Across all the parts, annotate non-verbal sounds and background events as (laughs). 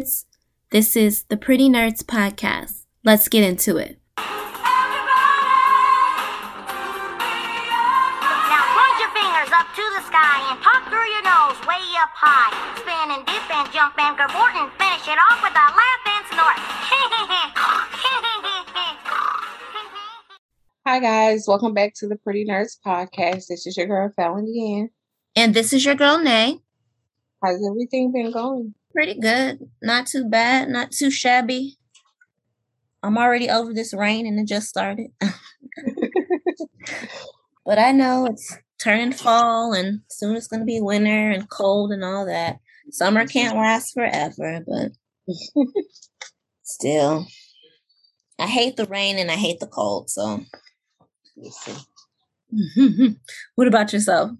nerds. This is the Pretty Nerds Podcast. Let's get into it. Now point your fingers up to the sky and talk through your nose way up high. Spin and dip and jump and cavort and finish it off with a laugh and snort. (laughs) Hi guys, welcome back to the Pretty Nerds Podcast. This is your girl Fallon again. And this is your girl, Nay. How's everything been going? Pretty good. Not too bad. Not too shabby. I'm already over this rain and it just started. (laughs) but I know it's turning fall and soon it's going to be winter and cold and all that. Summer can't last forever, but (laughs) still. I hate the rain and I hate the cold, so. (laughs) what about yourself?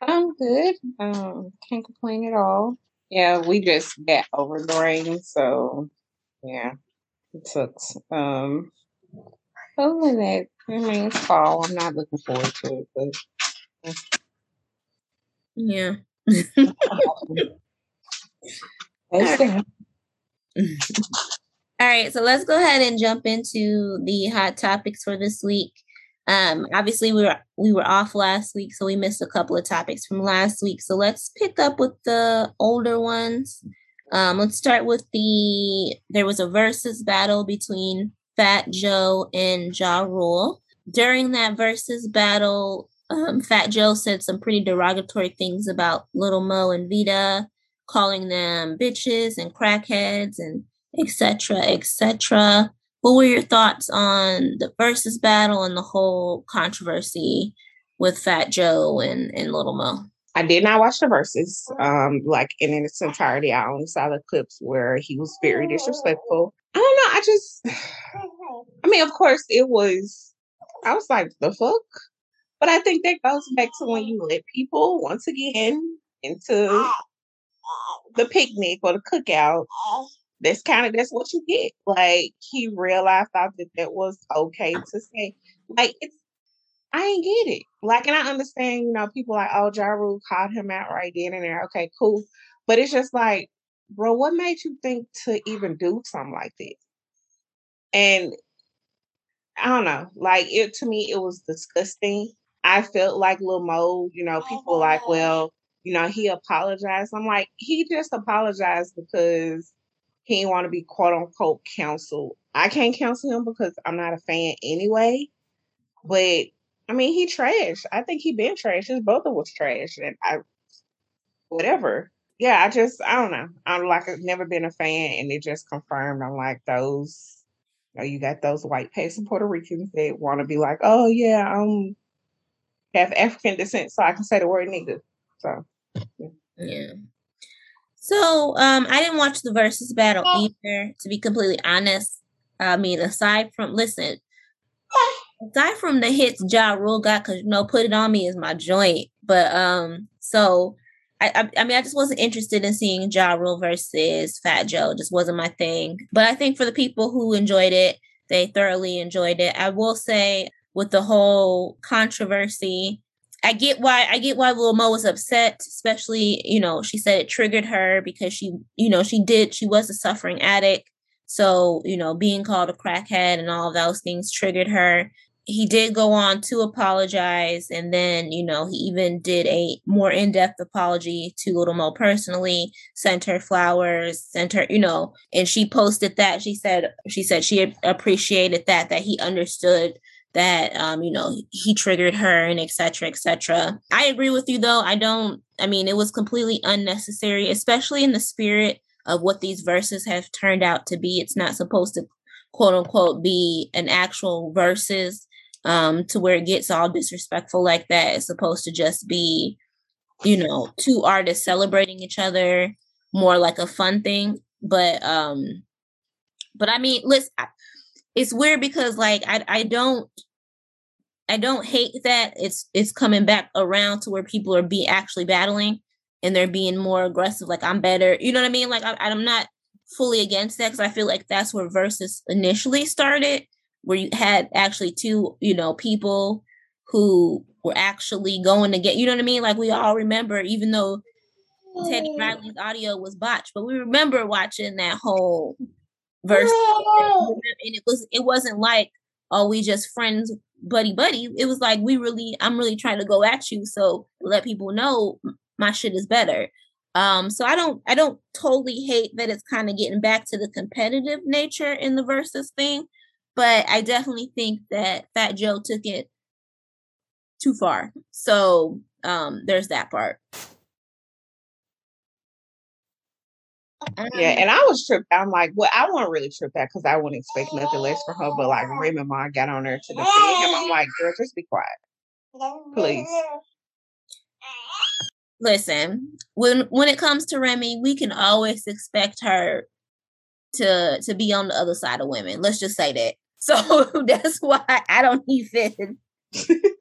I'm good. Um, can't complain at all. Yeah, we just got over the rain, so yeah, it sucks. Um, other than that, I mean, it's fall. I'm not looking forward to it, but yeah. yeah. (laughs) All right, so let's go ahead and jump into the hot topics for this week. Um, obviously we were we were off last week, so we missed a couple of topics from last week. So let's pick up with the older ones. Um, let's start with the there was a versus battle between Fat Joe and Ja Rule. During that versus battle, um, Fat Joe said some pretty derogatory things about Little Mo and Vita, calling them bitches and crackheads and etc. etc. What were your thoughts on the versus battle and the whole controversy with Fat Joe and, and Little Mo? I did not watch the verses, um, like in its entirety. I only saw the clips where he was very disrespectful. I don't know. I just, I mean, of course, it was. I was like, the fuck. But I think that goes back to when you let people once again into the picnic or the cookout that's kind of that's what you get. Like he realized thought that that was okay to say. Like it's I ain't get it. Like, and I understand, you know, people like, oh, Ja Rule called him out right then and there. Okay, cool. But it's just like, bro, what made you think to even do something like this? And I don't know. Like it to me, it was disgusting. I felt like Lil Mo, you know, people like, oh. well, you know, he apologized. I'm like, he just apologized because he want to be quote unquote counseled. I can't counsel him because I'm not a fan anyway. But I mean, he trashed. I think he been trashed. His brother was trashed, and I, whatever. Yeah, I just I don't know. I'm like I've never been a fan, and it just confirmed. I'm like those. You, know, you got those white passing Puerto Ricans that want to be like, oh yeah, I'm have African descent, so I can say the word nigga. So yeah. yeah. So um, I didn't watch the versus battle either, to be completely honest. I mean, aside from listen, aside from the hits Ja Rule got, because you know, put it on me is my joint. But um, so I, I, I mean, I just wasn't interested in seeing Ja Rule versus Fat Joe. Just wasn't my thing. But I think for the people who enjoyed it, they thoroughly enjoyed it. I will say with the whole controversy I get why I get why Lil Mo was upset, especially, you know, she said it triggered her because she, you know, she did, she was a suffering addict. So, you know, being called a crackhead and all those things triggered her. He did go on to apologize. And then, you know, he even did a more in depth apology to Little Mo personally, sent her flowers, sent her, you know, and she posted that. She said, she said she appreciated that, that he understood that um, you know he triggered her and etc etc i agree with you though. I don't i mean it was completely unnecessary especially in the spirit of what these verses have turned out to be. It's not supposed to quote unquote be an actual verses um to where it gets all disrespectful like that. It's supposed to just be you know two artists celebrating each other more like a fun thing. But um but i mean listen it's weird because like I I don't I don't hate that it's it's coming back around to where people are be actually battling and they're being more aggressive. Like I'm better, you know what I mean? Like I, I'm not fully against that because I feel like that's where versus initially started, where you had actually two you know people who were actually going to get you know what I mean? Like we all remember, even though Teddy Riley's audio was botched, but we remember watching that whole verse, and it was it wasn't like oh we just friends buddy buddy. It was like we really I'm really trying to go at you, so let people know my shit is better. Um, so I don't I don't totally hate that it's kind of getting back to the competitive nature in the versus thing, but I definitely think that Fat Joe took it too far. So um there's that part. Yeah, mm-hmm. and I was tripped. I'm like, well, I wasn't really tripped out because I wouldn't expect nothing less from her. But like oh. Remy Ma got on there to the defend him. I'm oh. like, girl, just be quiet, please. Listen, when when it comes to Remy, we can always expect her to to be on the other side of women. Let's just say that. (laughs) So that's why I don't even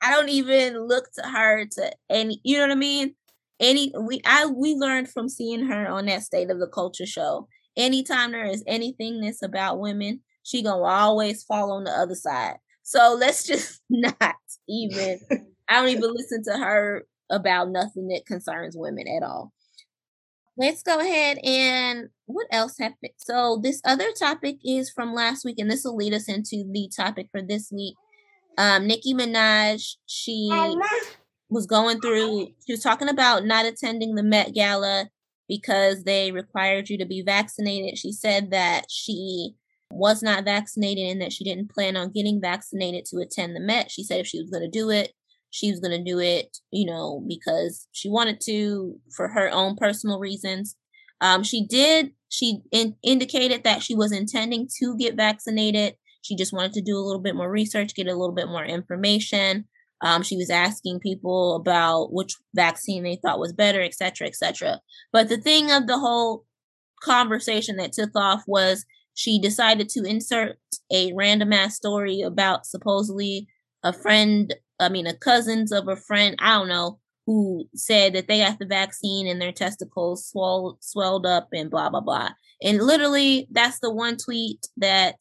I don't even look to her to any you know what I mean? Any we I we learned from seeing her on that State of the Culture show. Anytime there is anything that's about women, she gonna always fall on the other side. So (laughs) let's just not even. I don't even listen to her about nothing that concerns women at all. Let's go ahead and what else happened? So this other topic is from last week, and this will lead us into the topic for this week. Um, Nicki Minaj, she was going through, she was talking about not attending the Met Gala because they required you to be vaccinated. She said that she was not vaccinated and that she didn't plan on getting vaccinated to attend the Met. She said if she was going to do it, she was going to do it, you know, because she wanted to for her own personal reasons. Um, she did, she in, indicated that she was intending to get vaccinated. She just wanted to do a little bit more research, get a little bit more information. Um, she was asking people about which vaccine they thought was better, et cetera, et cetera. But the thing of the whole conversation that took off was she decided to insert a random ass story about supposedly a friend, I mean, a cousins of a friend, I don't know, who said that they got the vaccine and their testicles swelled swelled up and blah blah blah. And literally, that's the one tweet that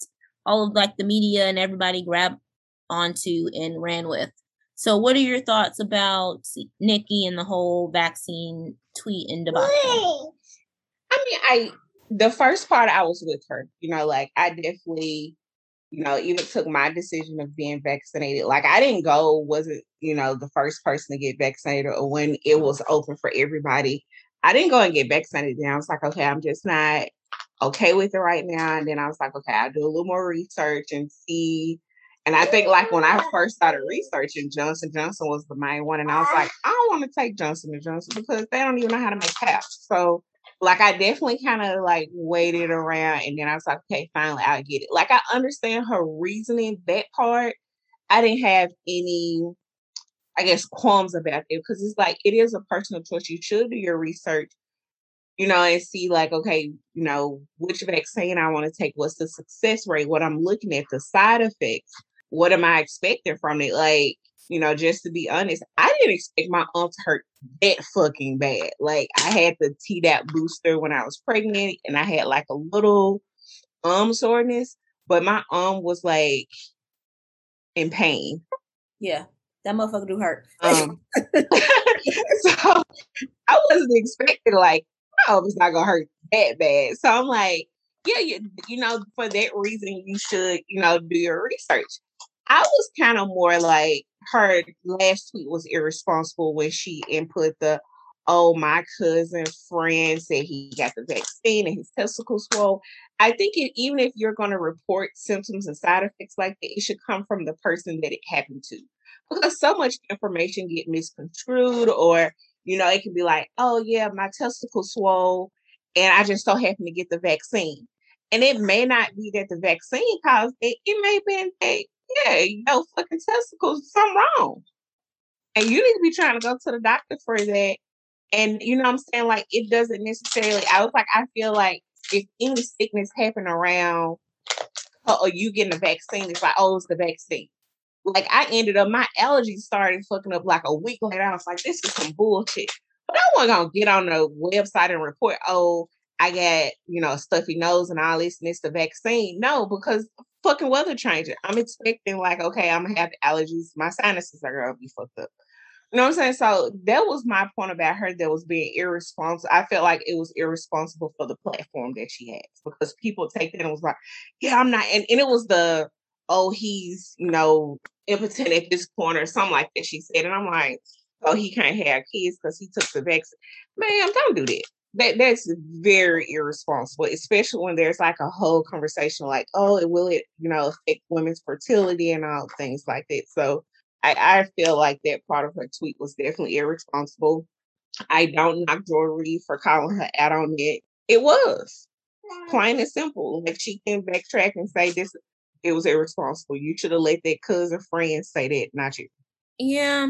all of like the media and everybody grabbed onto and ran with. So, what are your thoughts about Nicki and the whole vaccine tweet and debacle? I mean, I the first part I was with her. You know, like I definitely, you know, even took my decision of being vaccinated. Like I didn't go, wasn't you know the first person to get vaccinated, or when it was open for everybody. I didn't go and get vaccinated. Then I was like, okay, I'm just not okay with it right now. And then I was like, okay, I'll do a little more research and see and I think like when I first started researching, Johnson Johnson was the main one, and I was like, I don't want to take Johnson and Johnson because they don't even know how to make caps. So like I definitely kind of like waited around, and then I was like, okay, finally I'll get it. Like I understand her reasoning that part. I didn't have any, I guess, qualms about it because it's like it is a personal choice. You should do your research you know, and see like, okay, you know, which vaccine I want to take, what's the success rate, what I'm looking at, the side effects what am I expecting from it? Like, you know, just to be honest, I didn't expect my arm to hurt that fucking bad. Like, I had the Tdap booster when I was pregnant, and I had like a little arm soreness, but my arm was like in pain. Yeah, that motherfucker do hurt. Um, (laughs) (laughs) so I wasn't expecting like, oh, it's not gonna hurt that bad. So I'm like, yeah, you, you know, for that reason, you should, you know, do your research. I was kind of more like her last tweet was irresponsible when she input the oh my cousin friend said he got the vaccine and his testicles swole. I think it, even if you're going to report symptoms and side effects like that, it should come from the person that it happened to, because so much information get misconstrued, or you know, it can be like, oh yeah, my testicles swole, and I just so happen to get the vaccine. And it may not be that the vaccine caused it. It may be that yeah, yo, fucking testicles, something wrong. And you need to be trying to go to the doctor for that. And you know what I'm saying? Like it doesn't necessarily I was like, I feel like if any sickness happen around or you getting a vaccine, it's like, oh, it's the vaccine. Like I ended up my allergies started fucking up like a week later. I was like, this is some bullshit. But I wasn't gonna get on the website and report, oh, I got, you know, stuffy nose and all this and it's the vaccine. No, because fucking weather changing. I'm expecting like, okay, I'm gonna have allergies. My sinuses are gonna be fucked up. You know what I'm saying? So that was my point about her that was being irresponsible. I felt like it was irresponsible for the platform that she has because people take that and was like, yeah, I'm not. And, and it was the, oh, he's, you know, impotent at this point or something like that, she said. And I'm like, oh, he can't have kids because he took the vaccine. Man, don't do that. That that's very irresponsible, especially when there's like a whole conversation like, oh, it will it, you know, affect women's fertility and all things like that. So I, I feel like that part of her tweet was definitely irresponsible. I don't knock Reid for calling her out on it. It was plain and simple. Like she can backtrack and say this it was irresponsible. You should have let that cousin friend say that, not you. Yeah.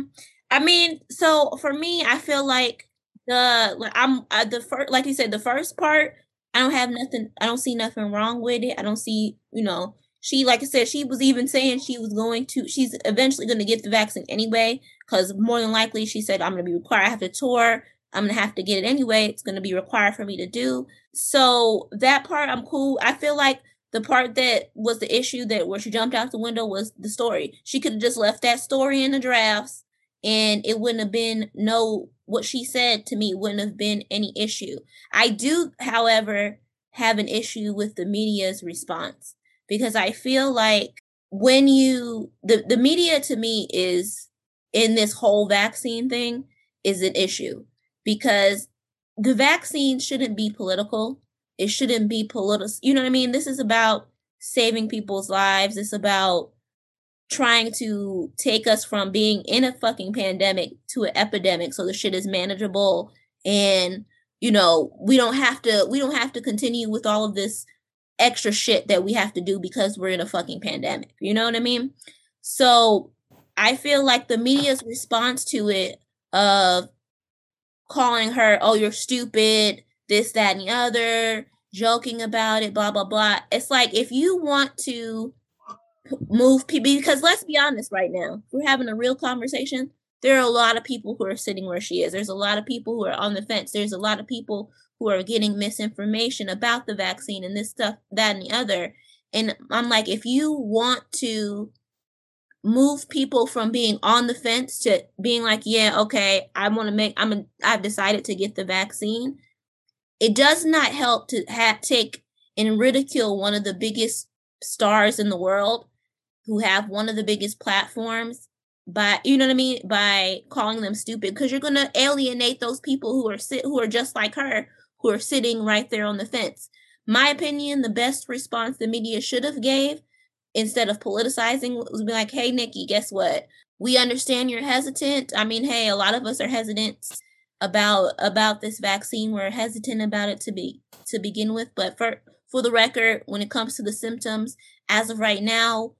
I mean, so for me, I feel like the I'm uh, the first like you said, the first part, I don't have nothing I don't see nothing wrong with it. I don't see, you know, she like i said she was even saying she was going to she's eventually going to get the vaccine anyway because more than likely she said i'm going to be required i have to tour i'm going to have to get it anyway it's going to be required for me to do so that part i'm cool i feel like the part that was the issue that where she jumped out the window was the story she could have just left that story in the drafts and it wouldn't have been no what she said to me wouldn't have been any issue i do however have an issue with the media's response because I feel like when you the the media to me is in this whole vaccine thing is an issue because the vaccine shouldn't be political. It shouldn't be political. You know what I mean? This is about saving people's lives. It's about trying to take us from being in a fucking pandemic to an epidemic so the shit is manageable and you know we don't have to we don't have to continue with all of this extra shit that we have to do because we're in a fucking pandemic. You know what I mean? So I feel like the media's response to it of calling her, oh, you're stupid, this, that, and the other, joking about it, blah, blah, blah. It's like if you want to move people, because let's be honest right now, we're having a real conversation. There are a lot of people who are sitting where she is. There's a lot of people who are on the fence. There's a lot of people who are getting misinformation about the vaccine and this stuff, that, and the other. And I'm like, if you want to move people from being on the fence to being like, yeah, okay, I want to make, I'm, a, I've decided to get the vaccine. It does not help to have take and ridicule one of the biggest stars in the world who have one of the biggest platforms by you know what I mean by calling them stupid because you're to alienate those people who are sit who are just like her who are sitting right there on the fence. My opinion, the best response the media should have gave instead of politicizing was be like, hey Nicki, guess what? We understand you're hesitant. I mean, hey, a lot of us are hesitant about about this vaccine. We're hesitant about it to be to begin with. But for for the record, when it comes to the symptoms, as of right now,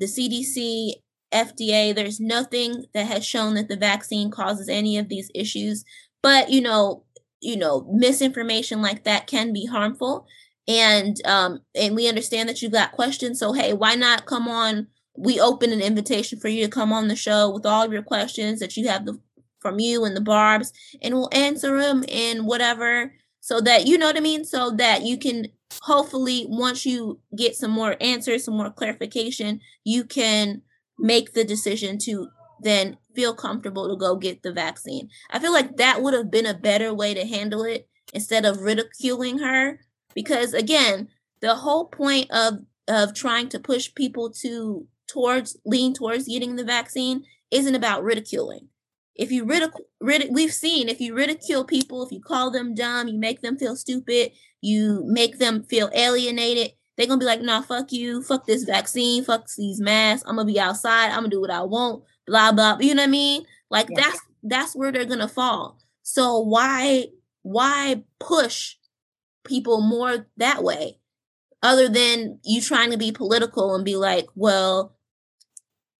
the CDC, FDA, there's nothing that has shown that the vaccine causes any of these issues. But you know, you know misinformation like that can be harmful. And um and we understand that you've got questions. So hey why not come on? We open an invitation for you to come on the show with all of your questions that you have the, from you and the barbs and we'll answer them and whatever so that you know what i mean? So that you can hopefully once you get some more answers some more clarification you can make the decision to then feel comfortable to go get the vaccine. I feel like that would have been a better way to handle it instead of ridiculing her because again, the whole point of of trying to push people to towards lean towards getting the vaccine isn't about ridiculing. If you ridicule, ridic- we've seen if you ridicule people, if you call them dumb, you make them feel stupid, you make them feel alienated, they're gonna be like, nah, fuck you, fuck this vaccine, fuck these masks, I'm gonna be outside, I'm gonna do what I want, blah blah. You know what I mean? Like yeah. that's that's where they're gonna fall. So why why push people more that way? Other than you trying to be political and be like, well,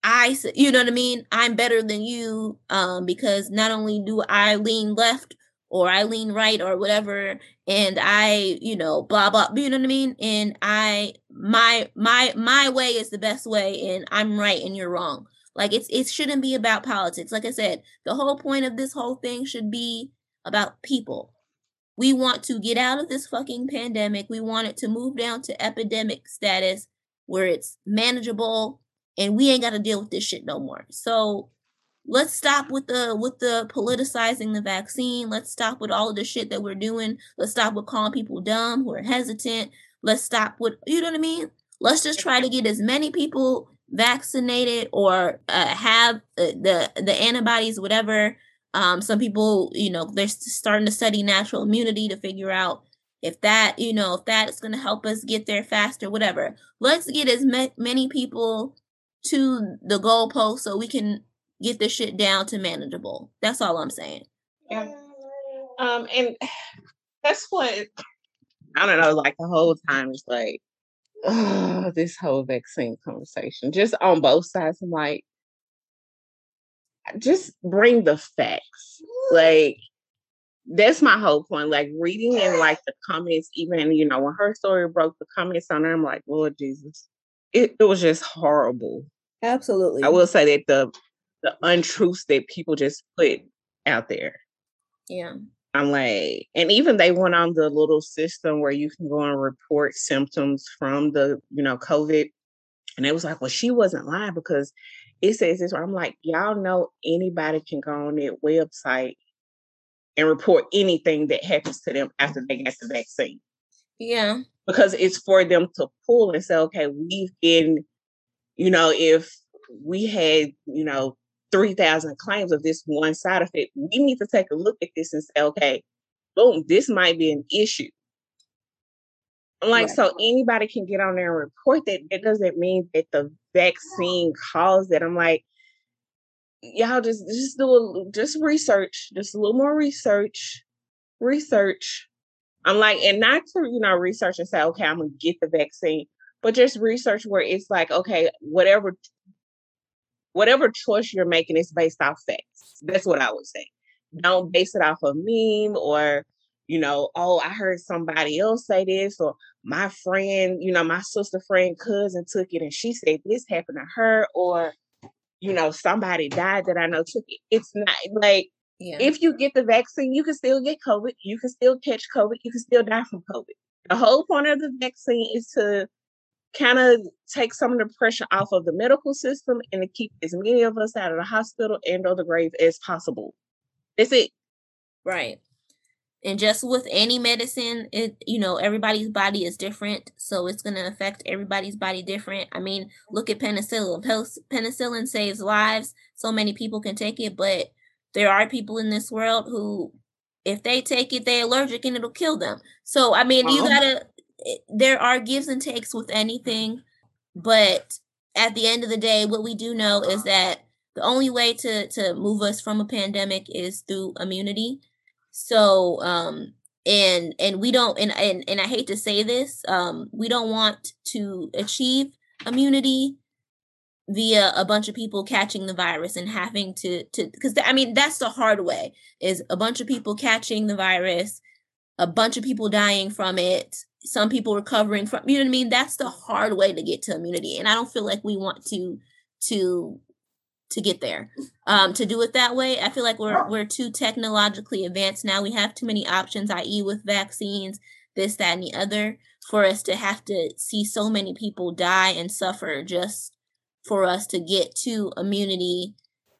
I, you know what I mean? I'm better than you um, because not only do I lean left or I lean right or whatever, and I, you know, blah blah. You know what I mean? And I, my my my way is the best way, and I'm right and you're wrong. Like it's it shouldn't be about politics. Like I said, the whole point of this whole thing should be about people. We want to get out of this fucking pandemic. We want it to move down to epidemic status where it's manageable and we ain't got to deal with this shit no more. So let's stop with the with the politicizing the vaccine. Let's stop with all of the shit that we're doing. Let's stop with calling people dumb who are hesitant. Let's stop with you know what I mean? Let's just try to get as many people vaccinated or uh, have uh, the the antibodies whatever um, some people you know they're starting to study natural immunity to figure out if that you know if that is going to help us get there faster whatever let's get as ma- many people to the goalpost so we can get this shit down to manageable that's all i'm saying yeah um and (sighs) that's what i don't know like the whole time it's like this whole vaccine conversation, just on both sides. I'm like, just bring the facts. Like, that's my whole point. Like reading and like the comments, even you know, when her story broke, the comments on her, I'm like, Lord Jesus, it, it was just horrible. Absolutely. I will say that the the untruths that people just put out there. Yeah. I'm like, and even they went on the little system where you can go and report symptoms from the, you know, COVID. And it was like, well, she wasn't lying because it says this. I'm like, y'all know anybody can go on that website and report anything that happens to them after they get the vaccine. Yeah. Because it's for them to pull and say, okay, we've been, you know, if we had, you know, 3,000 claims of this one side effect. We need to take a look at this and say, okay, boom, this might be an issue. I'm like, right. so anybody can get on there and report that. That doesn't mean that the vaccine caused it. I'm like, y'all just just do a, just research, just a little more research, research. I'm like, and not to you know research and say, okay, I'm gonna get the vaccine, but just research where it's like, okay, whatever whatever choice you're making is based off facts. That's what I would say. Don't base it off a meme or, you know, oh, I heard somebody else say this, or my friend, you know, my sister friend cousin took it and she said this happened to her, or, you know, somebody died that I know took it. It's not like yeah. if you get the vaccine, you can still get COVID, you can still catch COVID, you can still die from COVID. The whole point of the vaccine is to kind of take some of the pressure off of the medical system and to keep as many of us out of the hospital and or the grave as possible. That's it. Right. And just with any medicine, it you know, everybody's body is different, so it's going to affect everybody's body different. I mean, look at penicillin. Penicillin saves lives. So many people can take it, but there are people in this world who if they take it, they're allergic and it'll kill them. So I mean, you gotta there are gives and takes with anything, but at the end of the day, what we do know is that the only way to to move us from a pandemic is through immunity. So, um, and and we don't, and and and I hate to say this, um, we don't want to achieve immunity via a bunch of people catching the virus and having to to because I mean that's the hard way is a bunch of people catching the virus, a bunch of people dying from it, some people recovering from you know what I mean that's the hard way to get to immunity and I don't feel like we want to to to get there um to do it that way I feel like we're we're too technologically advanced now we have too many options i.e. with vaccines this that and the other for us to have to see so many people die and suffer just for us to get to immunity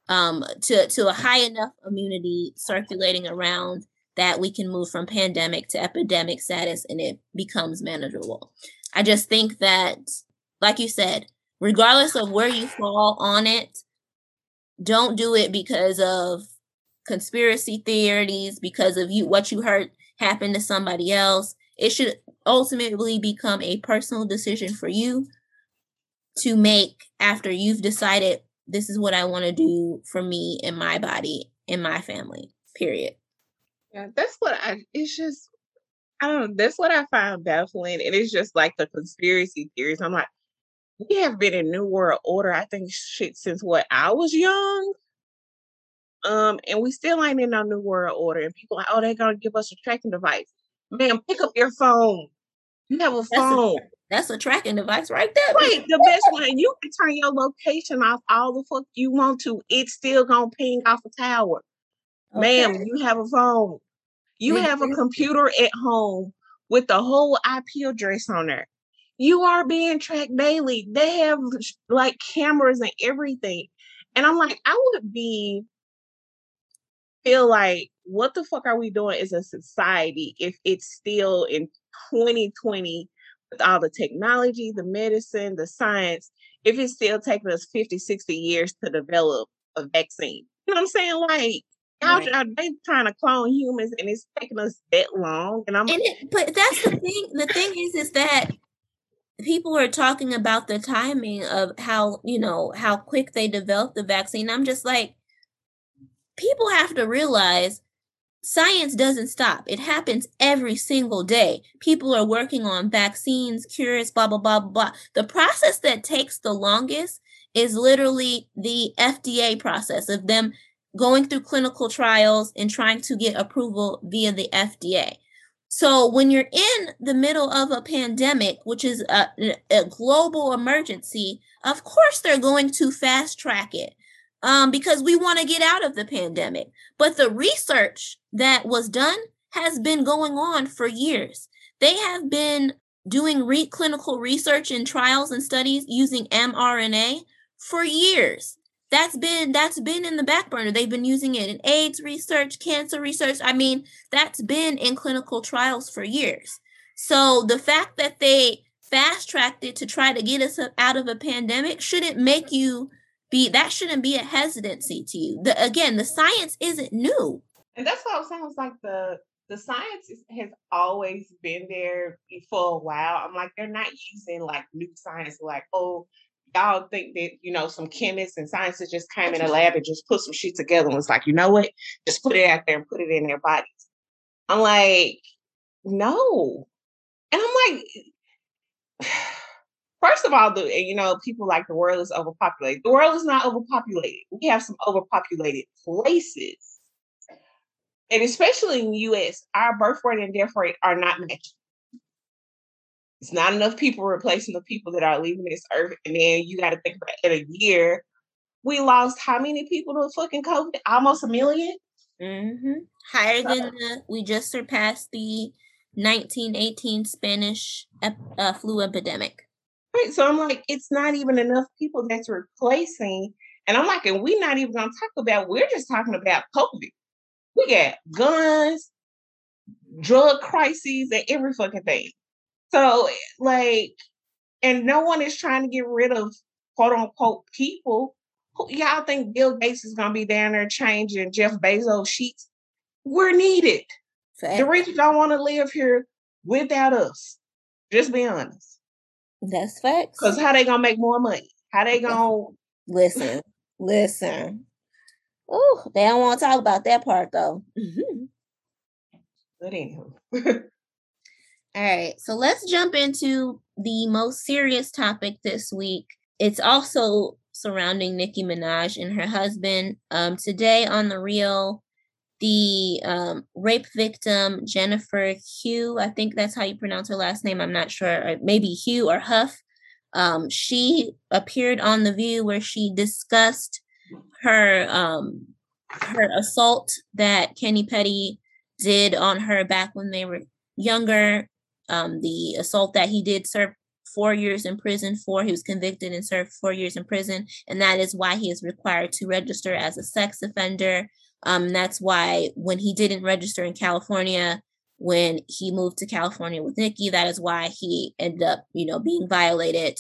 um to to a high enough immunity circulating around that we can move from pandemic to epidemic status and it becomes manageable. I just think that, like you said, regardless of where you fall on it, don't do it because of conspiracy theories, because of you what you heard happen to somebody else. It should ultimately become a personal decision for you to make after you've decided this is what I want to do for me and my body and my family. Period. Yeah, that's what I. It's just I don't. know. That's what I find baffling, and it's just like the conspiracy theories. I'm like, we have been in New World Order. I think shit since what I was young. Um, and we still ain't in no New World Order. And people like, oh, they're gonna give us a tracking device. Man, pick up your phone. You have a phone. A, that's a tracking device right there. Right, the best one. You can turn your location off all the fuck you want to. It's still gonna ping off a tower. Okay. Ma'am, you have a phone. You mm-hmm. have a computer at home with the whole IP address on there. You are being tracked daily. They have like cameras and everything. And I'm like, I would be feel like what the fuck are we doing as a society if it's still in 2020 with all the technology, the medicine, the science, if it's still taking us 50, 60 years to develop a vaccine. You know what I'm saying? Like, how Right. are they trying to clone humans and it's taking us that long? And I'm And it, but that's the thing. The thing is, is that people are talking about the timing of how you know how quick they developed the vaccine. I'm just like, people have to realize science doesn't stop. It happens every single day. People are working on vaccines, cures, blah blah blah blah. The process that takes the longest is literally the FDA process of them going through clinical trials and trying to get approval via the FDA. So when you're in the middle of a pandemic, which is a, a global emergency, of course they're going to fast track it um, because we want to get out of the pandemic. But the research that was done has been going on for years. They have been doing re- clinical research and trials and studies using mRNA for years. That's been that's been in the back burner. They've been using it in AIDS research, cancer research. I mean, that's been in clinical trials for years. So the fact that they fast tracked it to try to get us out of a pandemic shouldn't make you be that shouldn't be a hesitancy to you. The, again, the science isn't new. And that's what I was saying. Was like the the science has always been there for a while. I'm like they're not using like new science. Like oh, y'all think that you know some chemists and scientists just came in a lab and just put some shit together and was like, you know what, just put it out there and put it in their bodies. I'm like, no, and I'm like. First of all, the you know people like the world is overpopulated. The world is not overpopulated. We have some overpopulated places and especially in the US, our birth rate and death rate are not matching. It's not enough people replacing the people that are leaving this earth. And then you got to think about in a year, we lost how many people to fucking COVID? Almost a 1000000 Mm-hmm. Higher than the, we just surpassed the 1918 Spanish ep, uh, flu epidemic. Right. So I'm like, it's not even enough people that's replacing. And I'm like, and we're not even going to talk about, we're just talking about COVID. We got guns, drug crises, and every fucking thing. So, like, and no one is trying to get rid of quote unquote people. Who, y'all think Bill Gates is gonna be down there changing Jeff Bezos sheets? We're needed. Fact. The rich don't want to live here without us. Just be honest. That's facts. Because how they gonna make more money? How they gonna listen, listen. Oh, they don't want to talk about that part though. Mm-hmm. But anywho. (laughs) All right, so let's jump into the most serious topic this week. It's also surrounding Nicki Minaj and her husband. Um, today on the Real, the um, rape victim Jennifer Hugh, I think that's how you pronounce her last name. I'm not sure, maybe Hugh or Huff. Um, she appeared on the View where she discussed her um, her assault that Kenny Petty did on her back when they were younger. Um, the assault that he did serve four years in prison for. He was convicted and served four years in prison, and that is why he is required to register as a sex offender. Um, that's why when he didn't register in California, when he moved to California with Nicki, that is why he ended up, you know, being violated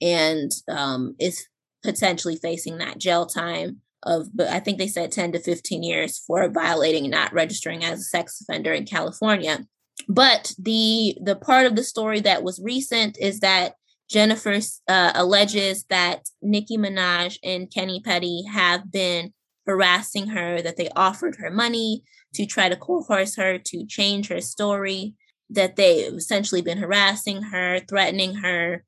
and um, is potentially facing that jail time of, but I think they said 10 to 15 years for violating and not registering as a sex offender in California. But the the part of the story that was recent is that Jennifer uh, alleges that Nicki Minaj and Kenny Petty have been harassing her, that they offered her money to try to coerce her to change her story, that they've essentially been harassing her, threatening her,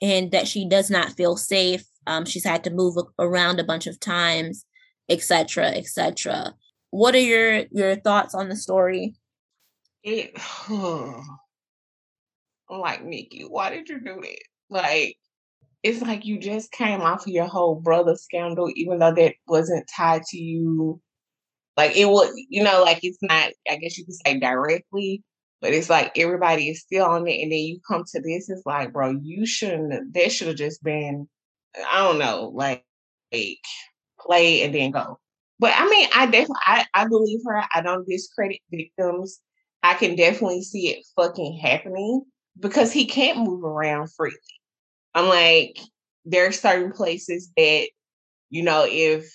and that she does not feel safe. Um, she's had to move around a bunch of times, etc., etc. What are your your thoughts on the story? It, I'm (sighs) like, Nicki, why did you do that? Like, it's like you just came off of your whole brother scandal, even though that wasn't tied to you. Like it was, you know, like it's not, I guess you could say directly, but it's like everybody is still on it. And then you come to this, it's like, bro, you shouldn't, that should have just been, I don't know, like like play and then go. But I mean, I definitely I, I believe her. I don't discredit victims. I can definitely see it fucking happening because he can't move around freely. I'm like, there are certain places that, you know, if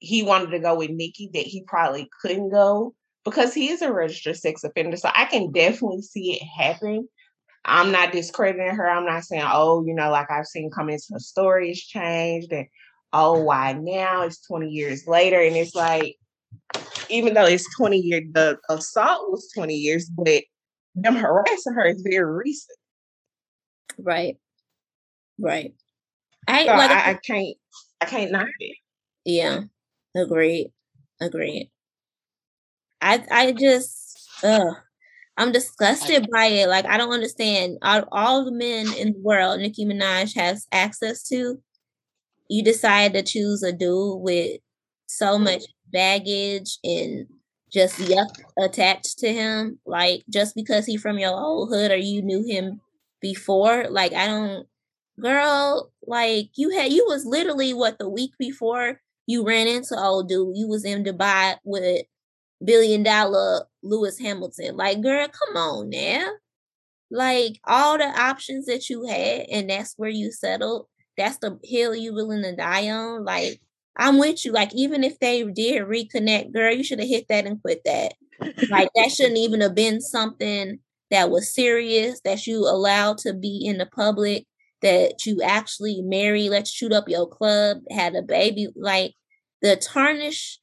he wanted to go with Nicki, that he probably couldn't go because he is a registered sex offender. So I can definitely see it happen. I'm not discrediting her. I'm not saying, oh, you know, like I've seen comments, her story has changed and oh, why now? It's 20 years later. And it's like, even though it's 20 years, the assault was 20 years, but them harassing her is very recent. Right. Right. I So like I, I can't I can't knock it. yeah. Agreed. Agreed. I I just uh I'm disgusted by it. Like I don't understand. All, all the men in the world Nicki Minaj has access to, you decide to choose a dude with so much baggage and just yuck attached to him. Like just because he from your old hood or you knew him before. Like I don't girl, like you had you was literally what the week before you ran into old dude. You was in Dubai with billion dollar Lewis Hamilton. Like, girl, come on now. Like all the options that you had, and that's where you settled. That's the hill you willing to die on. Like, I'm with you. Like, even if they did reconnect, girl, you should have hit that and quit that. Like, that (laughs) shouldn't even have been something that was serious that you allowed to be in the public. That you actually marry, let's shoot up your club, had a baby. Like the tarnish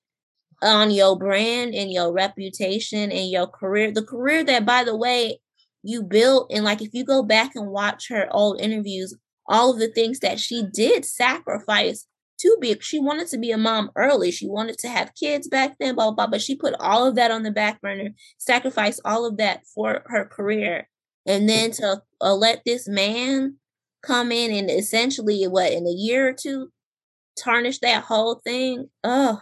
on your brand and your reputation and your career. The career that, by the way, you built. And like, if you go back and watch her old interviews, all of the things that she did sacrifice to be, she wanted to be a mom early. She wanted to have kids back then, blah, blah, blah. But she put all of that on the back burner, sacrificed all of that for her career. And then to uh, let this man come in and essentially, what, in a year or two, tarnish that whole thing. Oh,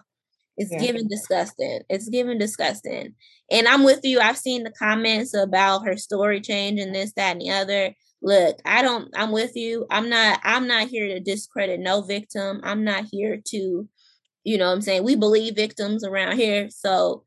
it's Yeah. giving disgusting. It's giving disgusting. And I'm with you. I've seen the comments about her story change and this, that, and the other. Look, I don't, I'm with you. I'm not, I'm not here to discredit no victim. I'm not here to, you know what I'm saying? We believe victims around here. So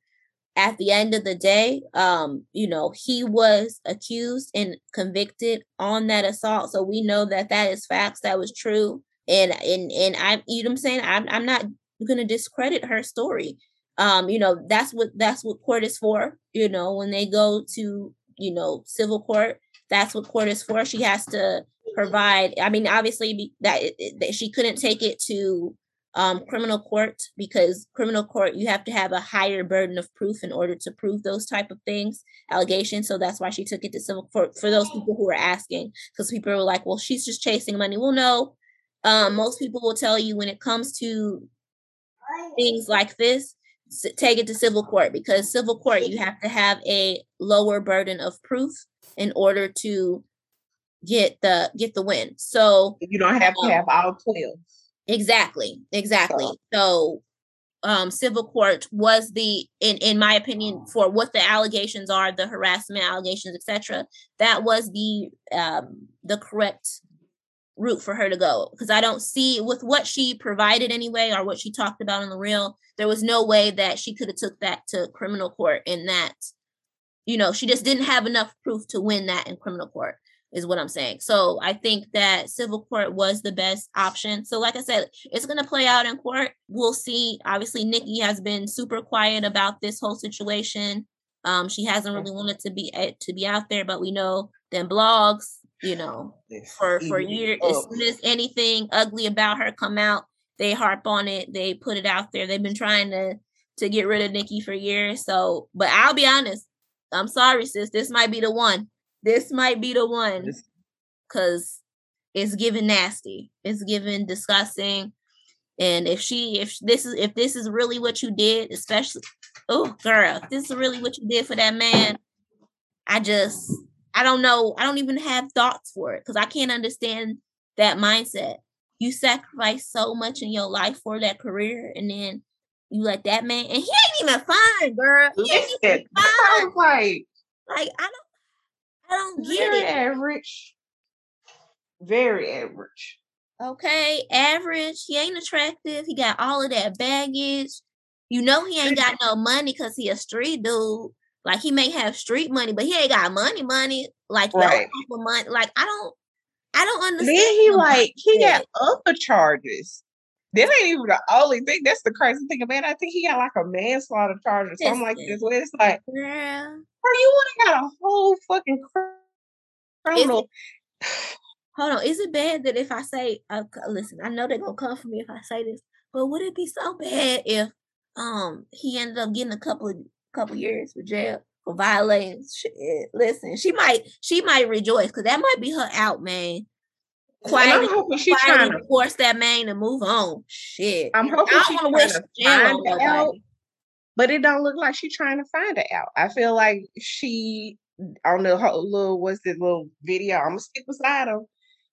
at the end of the day, um, you know, he was accused and convicted on that assault. So we know that that is facts. That was true. And and and I, you know I'm saying? I'm I'm not gonna discredit her story. Um, you know, that's what that's what court is for. You know, when they go to you know civil court, that's what court is for. She has to provide. I mean, obviously that, that she couldn't take it to um, criminal court because criminal court you have to have a higher burden of proof in order to prove those type of things allegations. So that's why she took it to civil court for those people who are asking because people were like well she's just chasing money. Well no. Um, most people will tell you when it comes to things like this take it to civil court because civil court you have to have a lower burden of proof in order to get the get the win. So You don't have to Um, have all 12. Exactly. Exactly. So um civil court was the in in my opinion for what the allegations are the harassment allegations etc that was the um the correct route for her to go because i don't see with what she provided anyway or what she talked about on the real there was no way that she could have took that to criminal court in that you know she just didn't have enough proof to win that in criminal court is what I'm saying. So I think that civil court was the best option. So like I said, it's going to play out in court. We'll see. Obviously, Nicki has been super quiet about this whole situation. Um, she hasn't really wanted to be eh, to be out there, but we know them blogs, you know, for for years, as soon as anything ugly about her come out, they harp on it. They put it out there. They've been trying to to get rid of Nicki for years. So, but I'll be honest. I'm sorry, sis. This might be the one. This might be the one because it's given nasty. It's given disgusting. And if she, if this is, if this is really what you did, especially, oh girl, if this is really what you did for that man, I just, I don't know. I don't even have thoughts for it because I can't understand that mindset. You sacrifice so much in your life for that career, and then you let that man, and he ain't even fine, girl. He ain't even like, like I don't, I don't get very it. average. Very average. Okay, average. He ain't attractive. He got all of that baggage. You know he ain't got no money because he a street dude. Like he may have street money, but he ain't got money, money. Like no Right. of money. Like I don't, I don't understand. Then he like he got other charges. That ain't even the only thing. That's the crazy thing about it. I think he got like a manslaughter charge or something like this. Where it's like, Girl, bro, you would have got a whole fucking cr- criminal. (sighs) hold on. Is it bad that if I say, uh, listen, I know they're gonna come for me if I say this, but would it be so bad if um he ended up getting a couple of couple years for jail for violating? Shit, listen, she might she might rejoice because that might be her out, man. And I'm hoping she's trying to. force that man to move on. Shit, I'm I hoping don't she's want to trying wish to find it out. But it don't look like she's trying to find it out. I feel like she on the whole little what's the little video. I'm gonna stick beside him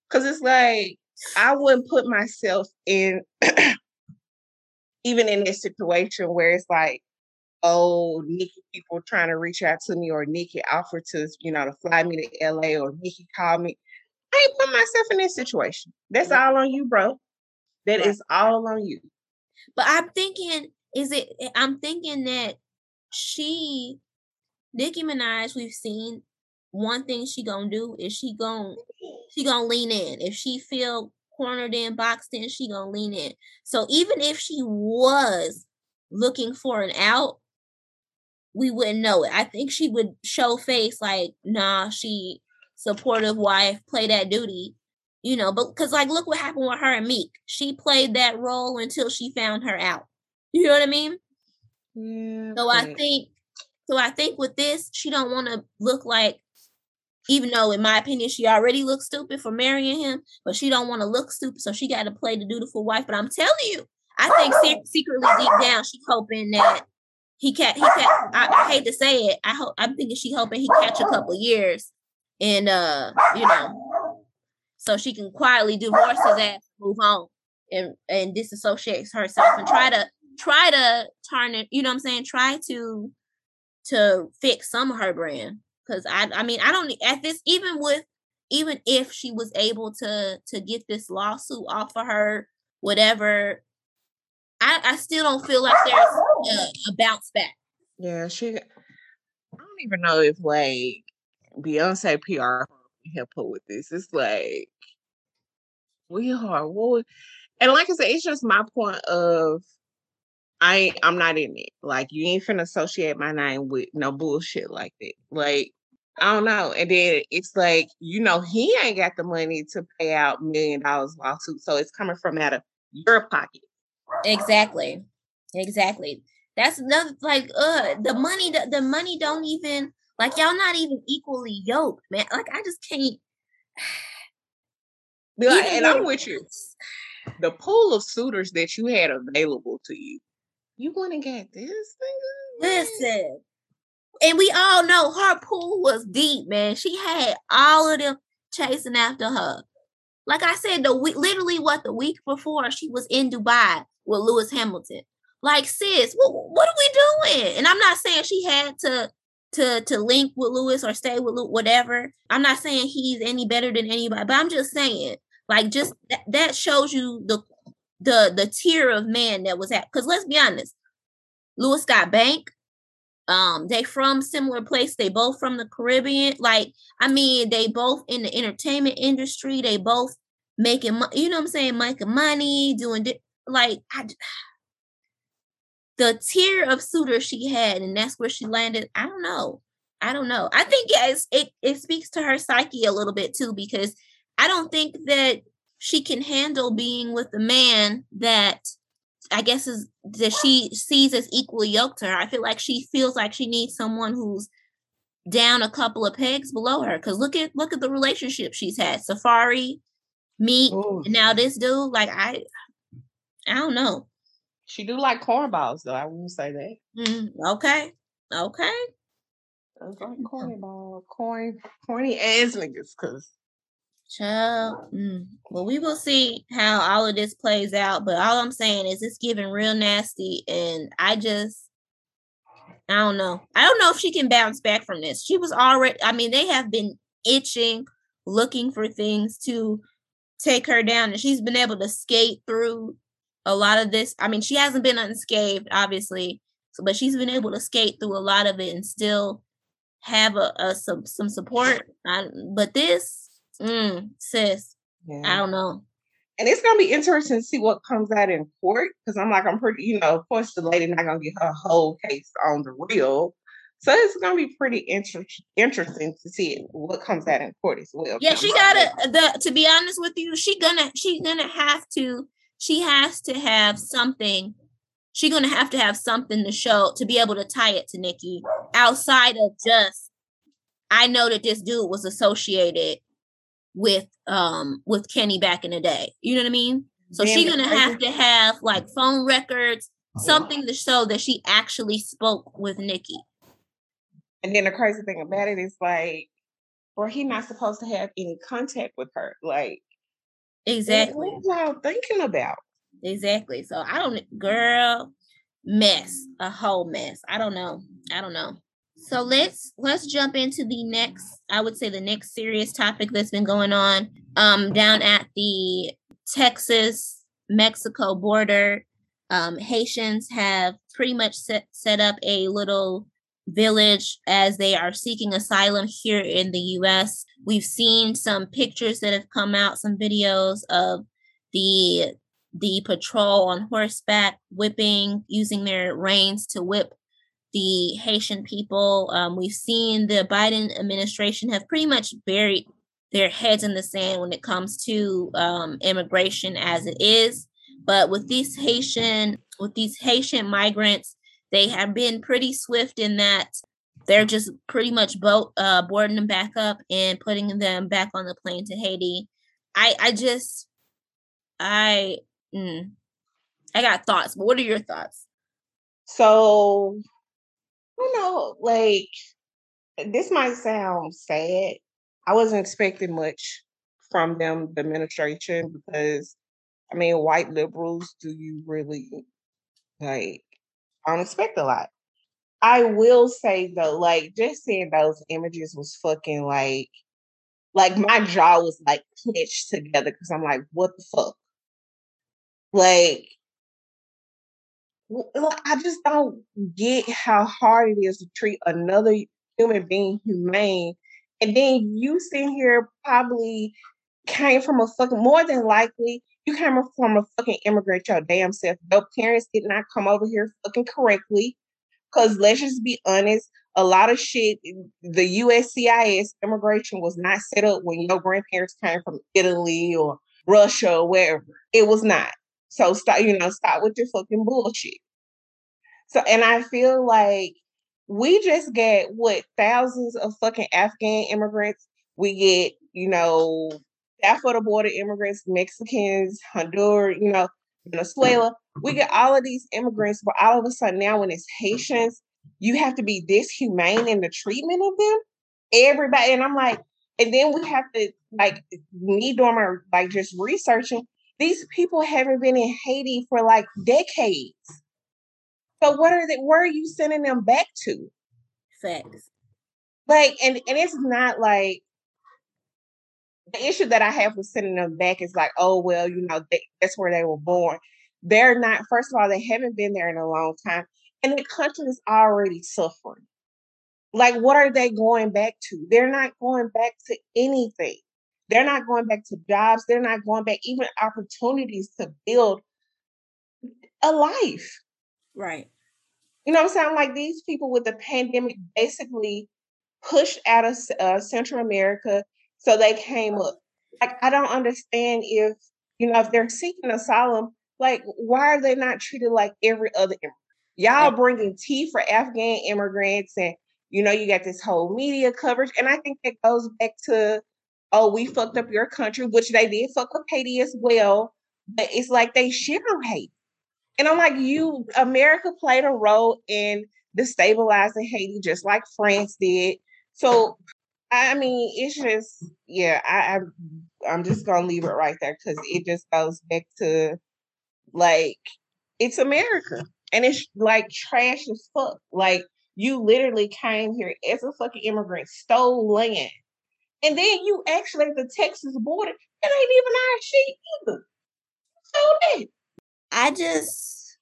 because it's like I wouldn't put myself in (clears throat) even in this situation where it's like, oh, Nicki people trying to reach out to me or Nicki offered to, you know, to fly me to LA or Nicki called me. I ain't put myself in this situation. That's all on you, bro. That is all on you. But I'm thinking, is it? Eh, I'm thinking that she, Nicki Minaj, we've seen one thing she gonna do is she gonna she gonna lean in. If she feel cornered in, boxed in, she gonna lean in. So even if she was looking for an out, we wouldn't know it. I think she would show face like, nah, she supportive wife, play that duty, you know. But because like, look what happened with her and Meek. She played that role until she found her out. You know what I mean? Yeah. So I think, so I think with this, she don't want to look like, even though in my opinion she already looks stupid for marrying him, but she don't want to look stupid, so she got to play the dutiful wife. But I'm telling you, I think se- secretly deep down she's hoping that he can he can. I, I hate to say it, I hope I'm thinking she hoping he catch a couple years, and uh, you know, so she can quietly divorce his ass, move on, and and disassociate herself, and try to try to turn it. You know what I'm saying? Try to to fix some of her brand because I I mean I don't at this even with even if she was able to to get this lawsuit off of her whatever I I still don't feel like there's a, a bounce back. Yeah, she. I don't even know if like Beyonce PR help her with this. It's like we are what, and like I said, it's just my point of I I'm not in it. Like you ain't finna associate my name with no bullshit like that. Like I don't know. And then it's like you know he ain't got the money to pay out million dollars lawsuit, so it's coming from out of your pocket. Exactly. Exactly. That's another like uh the money the, the money don't even like y'all not even equally yoked, man. Like I just can't like, and I'm with- with you. the pool of suitors that you had available to you, you went and got this nigga. Listen, and we all know her pool was deep, man. She had all of them chasing after her. Like I said, the week, literally what the week before she was in Dubai with Lewis Hamilton. Like, sis, what, what are we doing? And I'm not saying she had to to to link with Lewis or stay with whatever. I'm not saying he's any better than anybody, but I'm just saying, like, just that, that shows you the the the tier of man that was at. Because let's be honest, Lewis got bank. Um, they from similar place. They both from the Caribbean. Like, I mean, they both in the entertainment industry. They both making, you know I'm saying, making money, doing di- like I, the tier of suitors she had, and that's where she landed. I don't know. I don't know. I think yes, it it speaks to her psyche a little bit too, because I don't think that she can handle being with a man that I guess is that she sees as equally yoked to her. I feel like she feels like she needs someone who's down a couple of pegs below her. Cause look at look at the relationship she's had. Safaree, me, oh. and now this dude. Like I I don't know. She do like cornballs though. I wouldn't say that. Mm, okay. Okay. It's like cornball, corny, corny ass niggas. Cause Child. Mm. Well, we will see how all of this plays out. But all I'm saying is it's giving real nasty. And I just, I don't know. I don't know if she can bounce back from this. She was already, I mean, they have been itching, looking for things to take her down, and she's been able to skate through a lot of this. I mean, she hasn't been unscathed, obviously, so but she's been able to skate through a lot of it and still have a, a some some support. I, but this, mm, sis, yeah. I don't know. And it's gonna be interesting to see what comes out in court because I'm like, I'm pretty, you know, of course the lady not gonna get her whole case on the real. So it's gonna be pretty inter- interesting to see what comes out in court as well. Yeah, she gotta the to be honest with you, she gonna she's gonna have to she has to have something. She's gonna have to have something to show to be able to tie it to Nicki outside of just I know that this dude was associated with um with Kenny back in the day. You know what I mean? So she's gonna have to have like phone records, something to show that she actually spoke with Nicki. And then the crazy thing about it is like, or he not supposed to have any contact with her. Like Exactly. What y'all thinking about? Exactly. So I don't girl mess, a whole mess. I don't know. I don't know. So let's let's jump into the next, I would say the next serious topic that's been going on um down at the Texas Mexico border. Um, Haitians have pretty much set, set up a little village as they are seeking asylum here in the US. We've seen some pictures that have come out, some videos of the the patrol on horseback whipping, using their reins to whip the Haitian people. Um, we've seen the Biden administration have pretty much buried their heads in the sand when it comes to um, immigration as it is. But with these Haitian, with these Haitian migrants, they have been pretty swift in that they're just pretty much boat uh, boarding them back up and putting them back on the plane to Haiti. I I just I mm, I got thoughts, but what are your thoughts? So, you know, like this might sound sad. I wasn't expecting much from them, the administration, because I mean, white liberals, do you really like? Don't expect a lot. I will say though, like just seeing those images was fucking like, like my jaw was like clenched together because I'm like, what the fuck? Like, I just don't get how hard it is to treat another human being humane. And then you sitting here probably came from a fucking more than likely you came from a fucking immigrant your damn self. Your parents did not come over here fucking correctly. Cause let's just be honest, a lot of shit, the USCIS immigration was not set up when your grandparents came from Italy or Russia or wherever. It was not. So stop, you know, stop with your fucking bullshit. So, and I feel like we just get what thousands of fucking Afghan immigrants. We get, you know, staff of the border immigrants, Mexicans, Honduras, you know, Venezuela. Mm-hmm. We get all of these immigrants, but all of a sudden now when it's Haitians, you have to be this humane in the treatment of them. Everybody, and I'm like, and then we have to like me doing my like just researching. These people haven't been in Haiti for like decades. So what are they? Where are you sending them back to? Facts. Like, and and it's not like the issue that I have with sending them back is like, oh well, you know, they, that's where they were born. They're not. First of all, they haven't been there in a long time, and the country is already suffering. Like, what are they going back to? They're not going back to anything. They're not going back to jobs. They're not going back even opportunities to build a life. Right. You know what I'm saying? Like these people with the pandemic basically pushed out of uh, Central America so they came up. Like, I don't understand if, you know, if they're seeking asylum, like, why are they not treated like every other immigrant? Y'all bringing tea for Afghan immigrants, and, you know, you got this whole media coverage. And I think that goes back to, oh, we fucked up your country, which they did fuck up Haiti as well. But it's like they shit on Haiti. And I'm like, you, America played a role in destabilizing Haiti just like France did. So I mean, it's just yeah. I, I'm I'm just gonna leave it right there because it just goes back to like it's America and it's like trash as fuck. Like you literally came here as a fucking immigrant, stole land, And then you actually at the Texas border, it ain't even our shit either. So that. I just,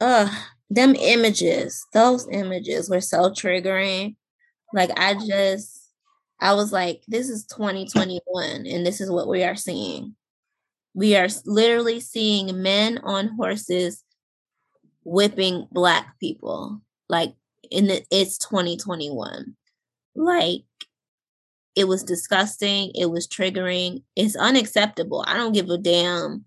uh, them images, those images were so triggering. Like I just, I was like, this is 2021, and this is what we are seeing. We are literally seeing men on horses whipping black people. Like in the, it's 2021. Like it was disgusting. It was triggering. It's unacceptable. I don't give a damn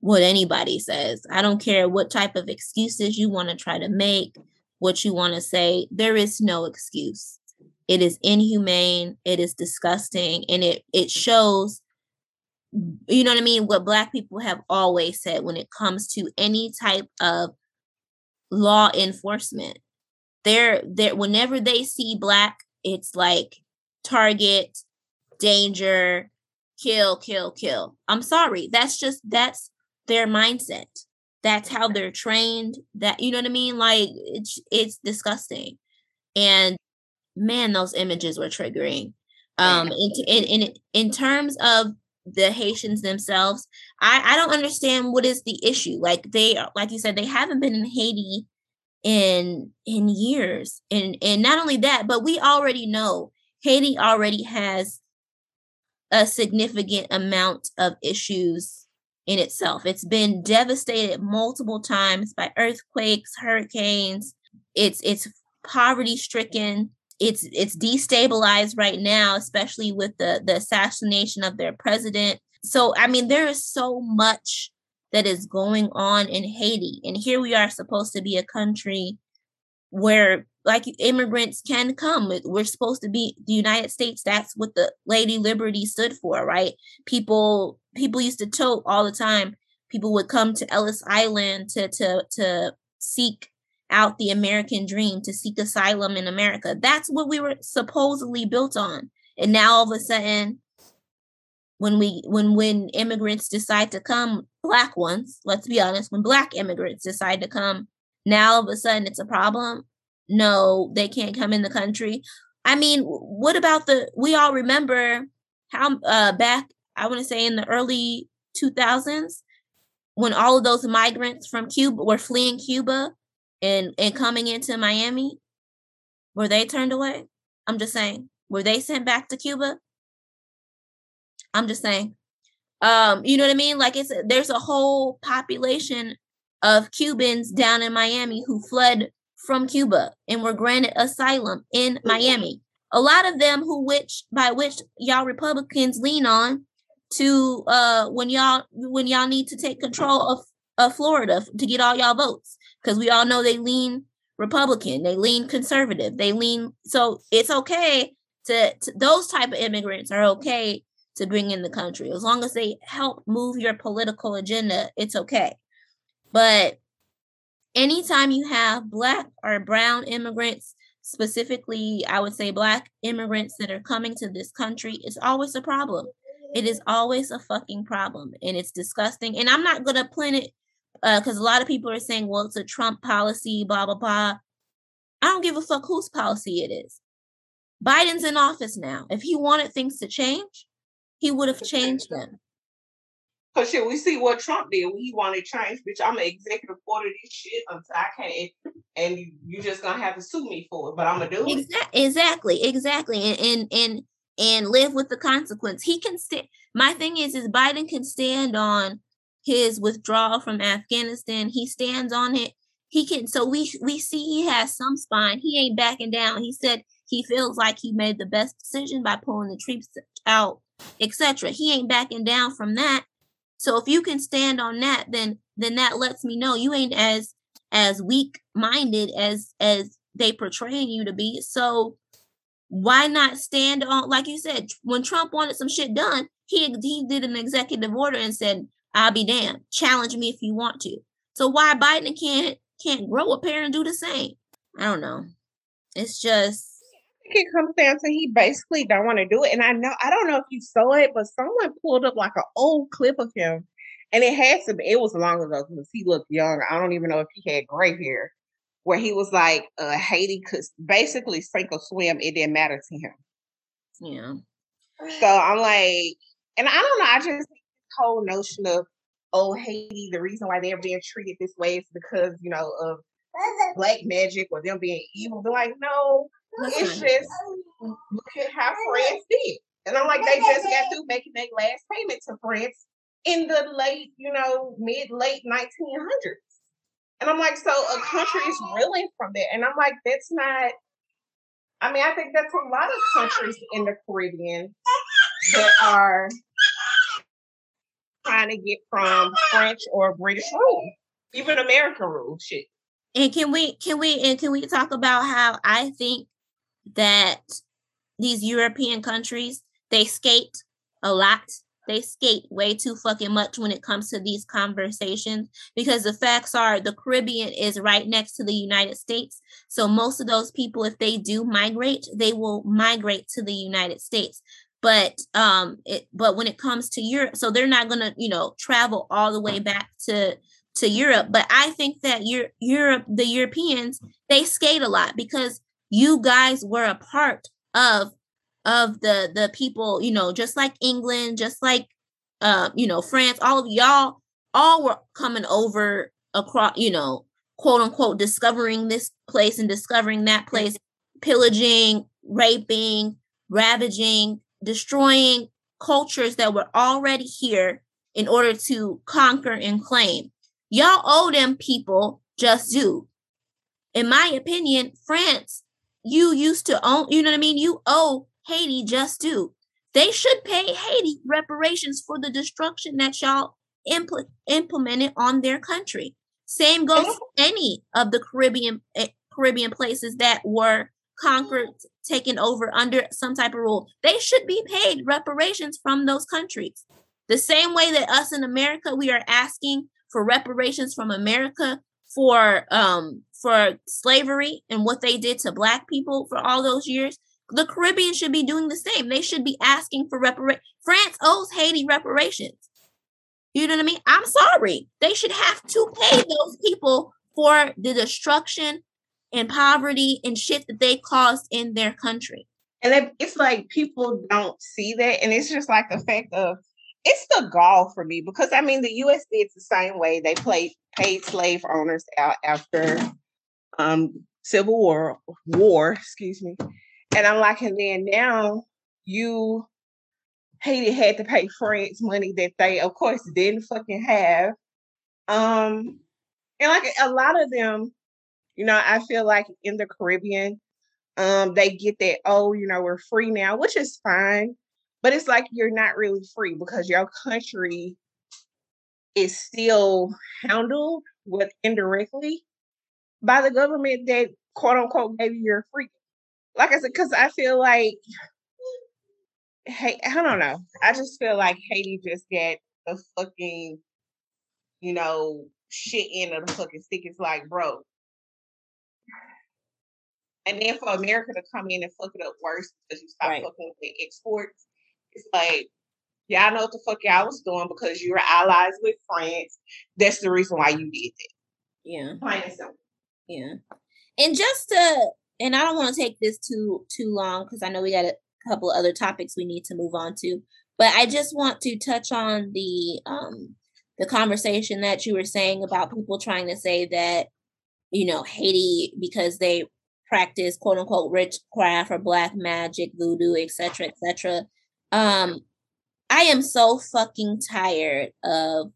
what anybody says. I don't care what type of excuses you want to try to make, what you want to say. There is no excuse. It is inhumane, it is disgusting, and it it shows you know what I mean, what black people have always said when it comes to any type of law enforcement. They're there whenever they see black, it's like target, danger, kill, kill, kill. I'm sorry. That's just that's their mindset. That's how they're trained. That you know what I mean? Like it's it's disgusting. And man, those images were triggering. Um in in in, in terms of the Haitians themselves, I, I don't understand what is the issue. Like they like you said, they haven't been in Haiti in in years. And and not only that, but we already know Haiti already has a significant amount of issues in itself. It's been devastated multiple times by earthquakes, hurricanes. It's it's poverty stricken. It's it's destabilized right now, especially with the the assassination of their president. So I mean, there is so much that is going on in Haiti, and here we are supposed to be a country where like immigrants can come. We're supposed to be the United States. That's what the Lady Liberty stood for, right? People people used to tote all the time. People would come to Ellis Island to to to seek out the American dream, to seek asylum in America. That's what we were supposedly built on. And now all of a sudden, when we when when immigrants decide to come, black ones, let's be honest, when black immigrants decide to come, now all of a sudden it's a problem no, they can't come in the country. I mean, what about the we all remember how uh back I want to say in the early 2000s when all of those migrants from Cuba were fleeing Cuba and and coming into Miami were they turned away? I'm just saying. Were they sent back to Cuba? I'm just saying. Um, you know what I mean? Like it's there's a whole population of Cubans down in Miami who fled from Cuba and were granted asylum in Miami. A lot of them who which by which y'all Republicans lean on to uh when y'all when y'all need to take control of, of Florida to get all y'all votes. Because we all know they lean Republican, they lean conservative, they lean so it's okay to, to those type of immigrants are okay to bring in the country. As long as they help move your political agenda it's okay. But anytime you have black or brown immigrants specifically i would say black immigrants that are coming to this country it's always a problem. It is always a fucking problem and it's disgusting and i'm not gonna plant it because uh, a lot of people are saying well it's a trump policy blah blah blah i don't give a fuck whose policy it is biden's in office now if he wanted things to change he would have changed them Cause shit, we see what Trump did when he wanted change, bitch. I'm an executive order this shit until I can't, and you, you just gonna have to sue me for it. But I'm gonna do it. Exactly, exactly, and and and and live with the consequence. He can stand. My thing is, is Biden can stand on his withdrawal from Afghanistan. He stands on it. He can. So we we see he has some spine. He ain't backing down. He said he feels like he made the best decision by pulling the troops out, etc. He ain't backing down from that. So if you can stand on that, then then that lets me know you ain't as as weak minded as as they portraying you to be. So why not stand on like you said when Trump wanted some shit done, he he did an executive order and said, "I'll be damned. Challenge me if you want to." So why Biden can't can't grow a pair and do the same? I don't know. It's just it comes down to he basically don't want to do it. And I know I don't know if you saw it, but someone pulled up like an old clip of him, and it had to be. It was long ago because he looked young. I don't even know if he had gray hair. Where he was like, uh, Haiti could basically sink or swim. It didn't matter to him. Yeah. So I'm like, and I don't know. I just whole notion of oh Haiti, the reason why they're being treated this way is because you know of black magic or them being evil. They're like, no, it's just look at how France did. And I'm like, they just got through making their last payment to France in the late, you know, mid late 1900s. And I'm like, so a country is reeling from that. And I'm like, that's not. I mean, I think that's a lot of countries in the Caribbean that are trying to get from French or British rule, even American rule. Shit. And can we can we and can we talk about how I think that these European countries they skate a lot. They skate way too fucking much when it comes to these conversations because the facts are the Caribbean is right next to the United States. So most of those people, if they do migrate, they will migrate to the United States but um it but when it comes to Europe so they're not going to you know travel all the way back to to Europe. But I think that Europe Europe the Europeans they skate a lot because you guys were a part of of the the people you know just like England just like uh you know France all of y'all all were coming over across you know quote unquote discovering this place and discovering that place. Pillaging raping ravaging destroying cultures that were already here in order to conquer and claim. Y'all owe them people just due. In my opinion, France, you used to own, you know what I mean? You owe Haiti just do. They should pay Haiti reparations for the destruction that y'all impl- implemented on their country. Same goes to any of the Caribbean eh, Caribbean places that were conquered, taken over under some type of rule, they should be paid reparations from those countries. The same way that us in America, we are asking for reparations from America for um for slavery and what they did to black people for all those years. The Caribbean should be doing the same. They should be asking for reparation. France owes Haiti reparations. You know what I mean? I'm sorry. They should have to pay those people for the destruction and poverty and shit that they caused in their country. And it's like people don't see that. And it's just like the fact of it's the gall for me because I mean the US did the same way. They played paid slave owners out after um Civil War war, excuse me. And I'm like, and then now you Haiti had to pay France money that they of course didn't fucking have. Um and like a lot of them you know, I feel like in the Caribbean, um, they get that, oh, you know, we're free now, which is fine. But it's like you're not really free because your country is still handled with indirectly by the government that quote unquote gave you your freedom. Like I said, because I feel like hey, I don't know. I just feel like Haiti just got the fucking, you know, shit end of the fucking stick. It's like, bro, and then for America to come in and fuck it up worse because you stop right. fucking with the exports, it's like, y'all know what the fuck y'all was doing because you were allies with France. That's the reason why you did it. Yeah. Plain and simple. Yeah. And just to, and I don't want to take this too too long because I know we got a couple of other topics we need to move on to, but I just want to touch on the um the conversation that you were saying about people trying to say that you know Haiti because they practice quote unquote witchcraft or black magic, voodoo, etc., etc. Um, I am so fucking tired of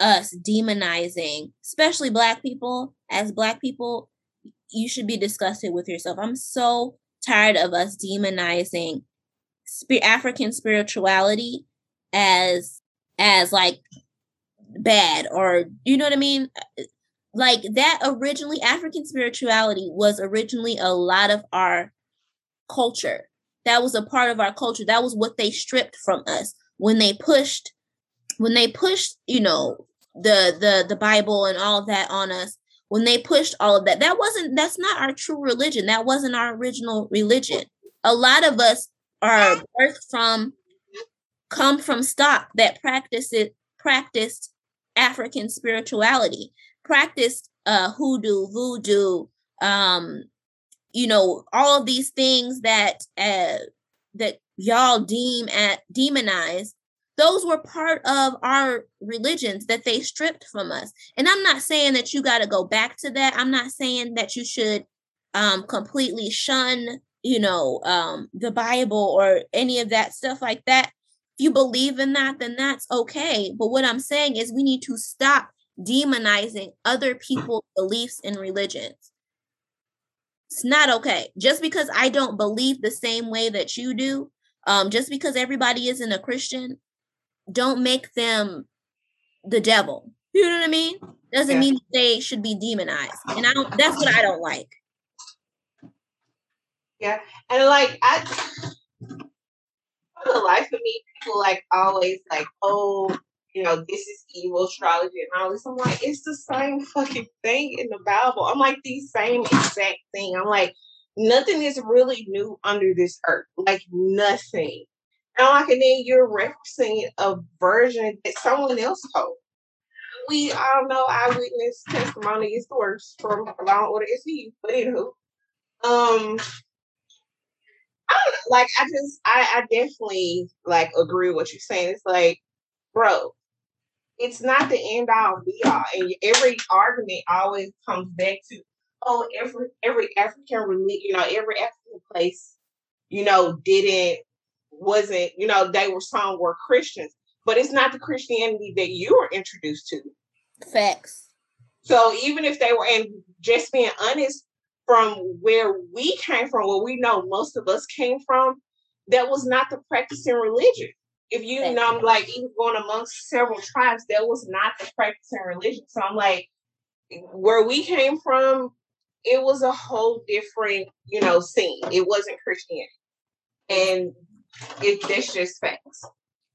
us demonizing, especially black people. As black people, you should be disgusted with yourself. I'm so tired of us demonizing sp- African spirituality as as like bad or you know what I mean? Like that originally African spirituality was originally a lot of our culture. That was a part of our culture. That was what they stripped from us when they pushed when they pushed, you know, the the the Bible and all that on us. When they pushed all of that. That wasn't that's not our true religion. That wasn't our original religion. A lot of us are birthed from come from stock that practice it practiced African spirituality practiced uh, hoodoo, voodoo, um, you know, all of these things that uh, that y'all deem at demonize those were part of our religions that they stripped from us. And i'm not saying that you got to go back to that. I'm not saying that you should um completely shun you know um the bible or any of that stuff like that. If you believe in that then that's okay. But what i'm saying is we need to stop demonizing other people's beliefs and religions. It's not okay. Just because i don't believe the same way that you do um just because everybody isn't a christian don't make them the devil. You know what i mean? Doesn't yeah. mean they should be demonized. And i don't that's what i don't like. Yeah. And like I for the life of me, people like always like, oh, you know, this is evil astrology and all this. I'm like, it's the same fucking thing in the Bible. I'm like the same exact thing. I'm like, nothing is really new under this earth. Like nothing. And like, and then you're referencing a version that someone else told. We all know eyewitness testimony is the worst from Law and Order SVU. But anywho, um, I like I just I, I definitely like agree with what you're saying. It's like, bro, it's not the end all be all. And every argument always comes back to, oh, every every African religion, you know, every African place, you know, didn't wasn't, you know, they were some were Christians, but it's not the Christianity that you were introduced to. Facts. So even if they were, and just being honest, from where we came from, where we know most of us came from, that was not the practicing religion. If you know, I'm like even going amongst several tribes, that was not the practicing religion. So I'm like, where we came from, it was a whole different, you know, scene. It wasn't Christianity, and it that's just facts.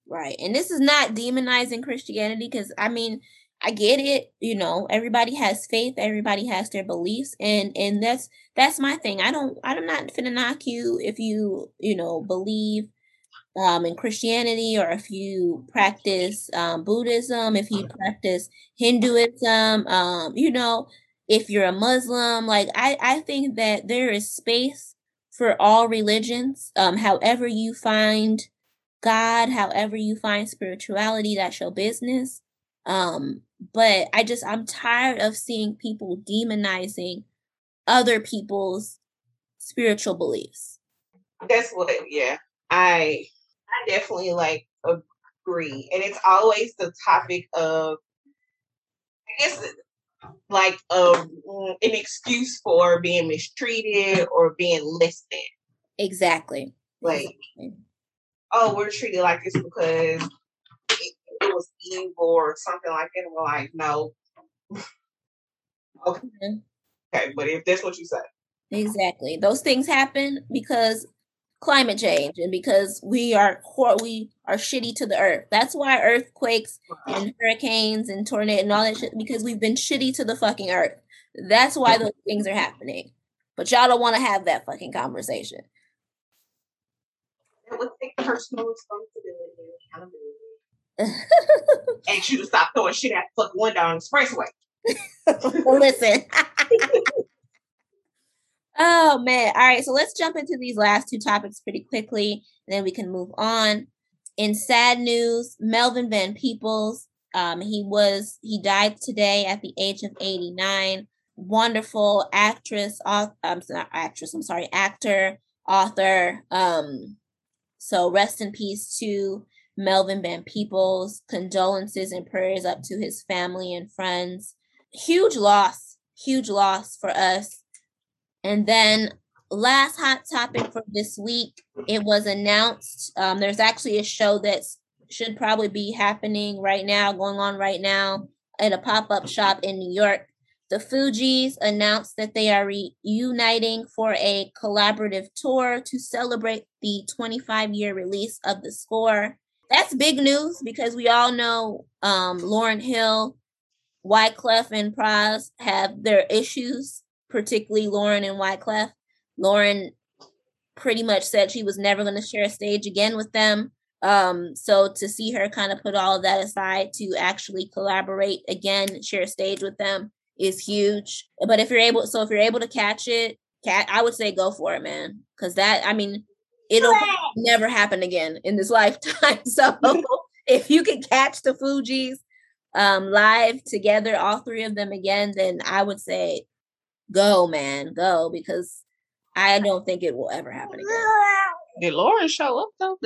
Right, and this is not demonizing Christianity because I mean, I get it, you know, everybody has faith, everybody has their beliefs and and that's that's my thing. I don't I'm not finna knock you if you, you know, believe um in Christianity or if you practice um Buddhism, if you practice Hinduism, um, you know, if you're a Muslim, like I I think that there is space for all religions. Um however you find God, however you find spirituality, that's your business. Um, but I just I'm tired of seeing people demonizing other people's spiritual beliefs. That's what yeah. I I definitely like agree. And it's always the topic of I guess like um, an excuse for being mistreated or being less than. Exactly. Like, exactly. oh, we're treated like this because it was evil or something like that. And we're like, no. okay. (laughs) Mm-hmm. Okay, but if that's what you say. Exactly. Those things happen because climate change and because we are we are shitty to the earth. That's why earthquakes and hurricanes and tornadoes and all that shit because we've been shitty to the fucking earth. That's why those things are happening. But y'all don't want to have that fucking conversation. It would take personal responsibility and accountability (laughs) and you to stop throwing shit at the fucking window on the expressway. Listen. (laughs) oh man. All right, so let's jump into these last two topics pretty quickly, and then we can move on. In sad news, Melvin Van Peebles, um, he was he died today at the age of 89. Wonderful actress, author, I'm not actress, I'm sorry, actor, author. Um, so rest in peace to Melvin Van Peebles. Condolences and prayers up to his family and friends. Huge loss, huge loss for us. And then last hot topic for this week, it was announced. Um, there's actually a show that should probably be happening right now, going on right now at a pop-up shop in New York. The Fugees announced that they are reuniting for a collaborative tour to celebrate the 25 year release of the score that's big news because we all know um, Lauryn Hill, Wyclef, and Pras have their issues, particularly Lauryn and Wyclef. Lauryn pretty much said she was never going to share a stage again with them. Um, so to see her kind of put all of that aside to actually collaborate again, share a stage with them is huge. But if you're able, so if you're able to catch it, cat, I would say go for it, man. Because that, I mean, it'll never happen again in this (laughs) lifetime. So (laughs) if you can catch the Fugees um, live together, all three of them again, then I would say go, man, go, because I don't think it will ever happen again. Did Lauryn show up though?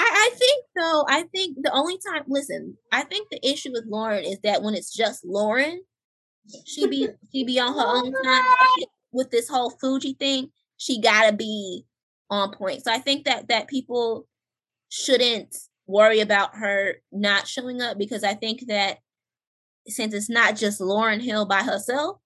I, I think so. I think the only time, listen, I think the issue with Lauryn is that when it's just Lauryn, she be she be on her own time with this whole Fugee thing. She gotta be on point. So I think that that people shouldn't worry about her not showing up because I think that since it's not just Lauryn Hill by herself,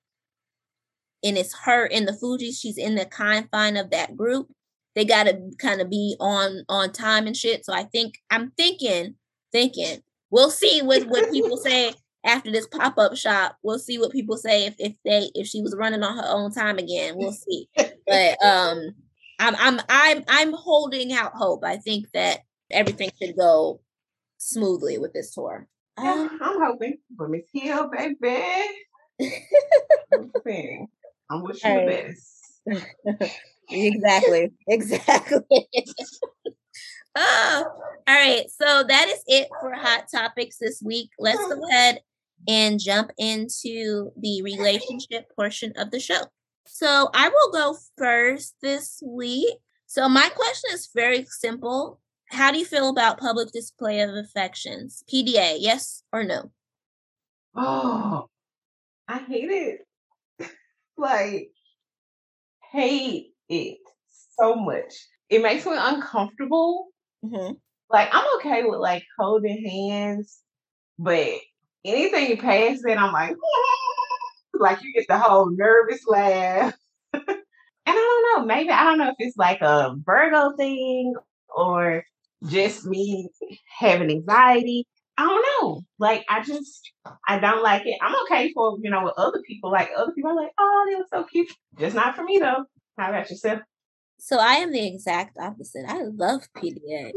and it's her in the Fugees, she's in the confine of that group. They gotta kind of be on on time and shit. So I think I'm thinking, thinking we'll see what what people (laughs) say after this pop up shop. We'll see what people say if if they if she was running on her own time again. We'll see. but um, I'm I'm I'm I'm holding out hope. I think that everything should go smoothly with this tour. Um, I'm hoping for Miss Hill, baby. I'm, (laughs) I'm wishing right. the best. (laughs) exactly. Exactly. oh, (laughs) all right. So that is it for hot topics this week. Let's go ahead and jump into the relationship portion of the show. So I will go first this week. So my question is very simple. How do you feel about public display of affections? PDA, yes or no? Oh, I hate it. (laughs) like, hate it so much. It makes me uncomfortable. Mm-hmm. Like, I'm okay with like holding hands, but anything past that, I'm like, (laughs) like you get the whole nervous laugh. (laughs) and I don't know, maybe I don't know if it's like a Virgo thing or just me having anxiety. I don't know. Like I just I don't like it. I'm okay for you know with other people. Like other people are like, oh, they look so cute. Just not for me though. How about yourself? So I am the exact opposite. I love PDA.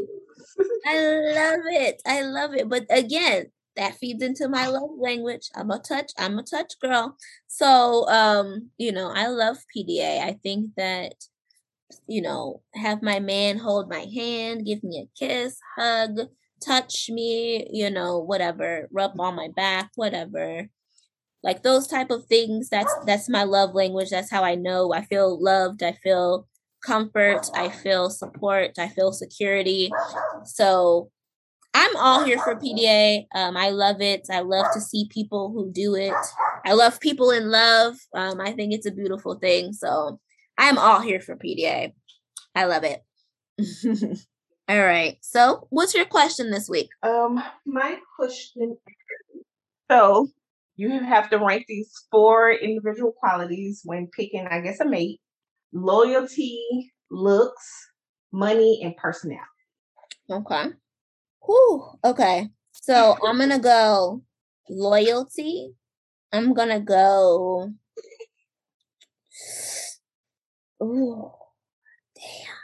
I love it. I love it. But again, that feeds into my love language. I'm a touch, I'm a touch girl. So um, you know, I love PDA. I think that you know, have my man hold my hand, give me a kiss, hug, touch me, you know, whatever, rub on my back, whatever. Like those type of things, that's that's my love language. That's how I know I feel loved, I feel comfort, I feel support, I feel security. So I'm all here for PDA. Um, I love it. I love to see people who do it. I love people in love. Um, I think it's a beautiful thing. So I'm all here for PDA. I love it. (laughs) all right. So, what's your question this week? Um, my question. So, you have to rank these four individual qualities when picking, I guess, a mate: loyalty, looks, money, and personality. Okay. Whew. Okay. So I'm gonna go loyalty. I'm gonna go Ooh, damn.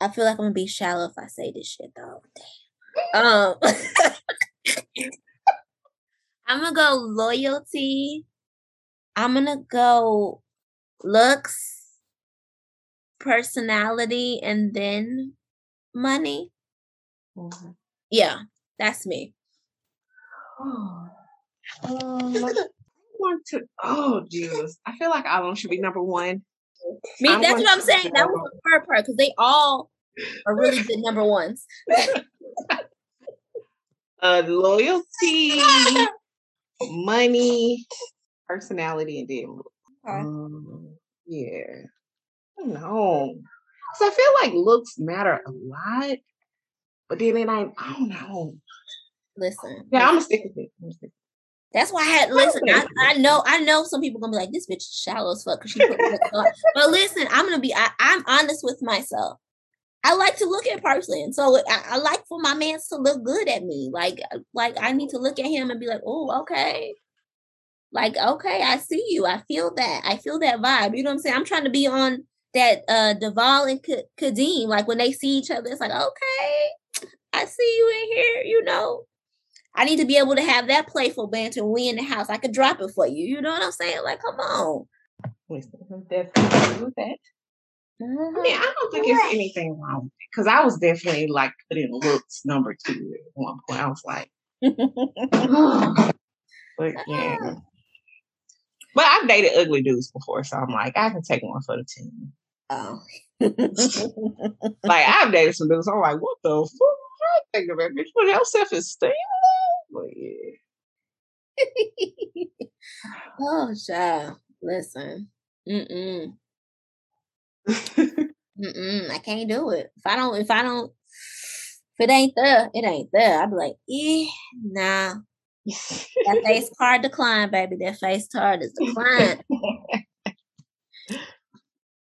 I feel like I'm gonna be shallow if I say this shit though. Damn. Um, (laughs) I'm gonna go loyalty. I'm gonna go looks, personality, and then money. Mm-hmm. Yeah, that's me. Oh. (gasps) Um, I want to. Oh, Jesus! I feel like Alon should be number one. Me, I'm that's what I'm saying. That was the hard part because they all are really good number ones. (laughs) uh, loyalty, (laughs) money, personality, and then okay. um, yeah. I don't know. Cause I feel like looks matter a lot, but then it ain't. I don't know. Listen. Yeah, I'm gonna stick with it. That's why I had listen. I, I, know I know some people gonna be like, this bitch shallow as fuck because she put But listen, I'm gonna be I, am honest with myself. I like to look at person, so I, I, like for my man to look good at me. Like like I need to look at him and be like, oh okay, like okay, I see you. I feel that. I feel that vibe. You know what I'm saying? I'm trying to be on that uh Duvall and K- Kadeem. Like when they see each other, it's like okay, I see you in here. You know I need to be able to have that playful banter we in the house. I could drop it for you. You know what I'm saying? Like, come on. Definitely with that. I mean, I don't think it's mm-hmm. anything wrong with it because I was definitely like putting looks number two at one point. I was like, (laughs) but yeah. Ah. But I've dated ugly dudes before, so I'm like, I can take one for the team. Oh. Like (laughs) I've dated some dudes, I'm like, what the fuck? I think about bitch, put your self esteem. But yeah. (laughs) oh, child. Listen. Mm-mm. (laughs) Mm-mm. I can't do it. If I don't, if I don't, if it ain't there, it ain't there. I'd be like, eh, nah. That face (laughs) card decline, baby. That face card is declined.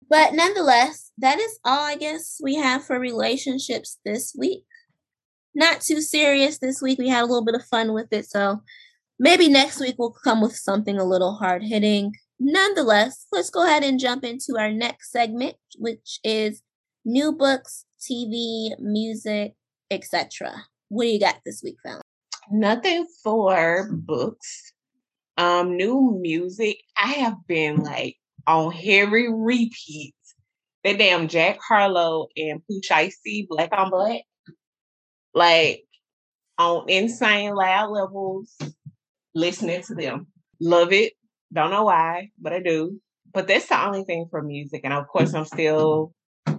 but nonetheless, that is all I guess we have for relationships this week. Not too serious this week. We had a little bit of fun with it. So maybe next week we'll come with something a little hard hitting. Nonetheless, let's go ahead and jump into our next segment, which is new books, TV, music, etc. What do you got this week, Fallon? Nothing for books. Um, new music. I have been like on heavy repeats. That damn Jack Harlow and Pooh Shiesty, Black on Black. Like on insane loud levels, listening to them. Love it. Don't know why, but I do. But that's the only thing for music. And of course, I'm still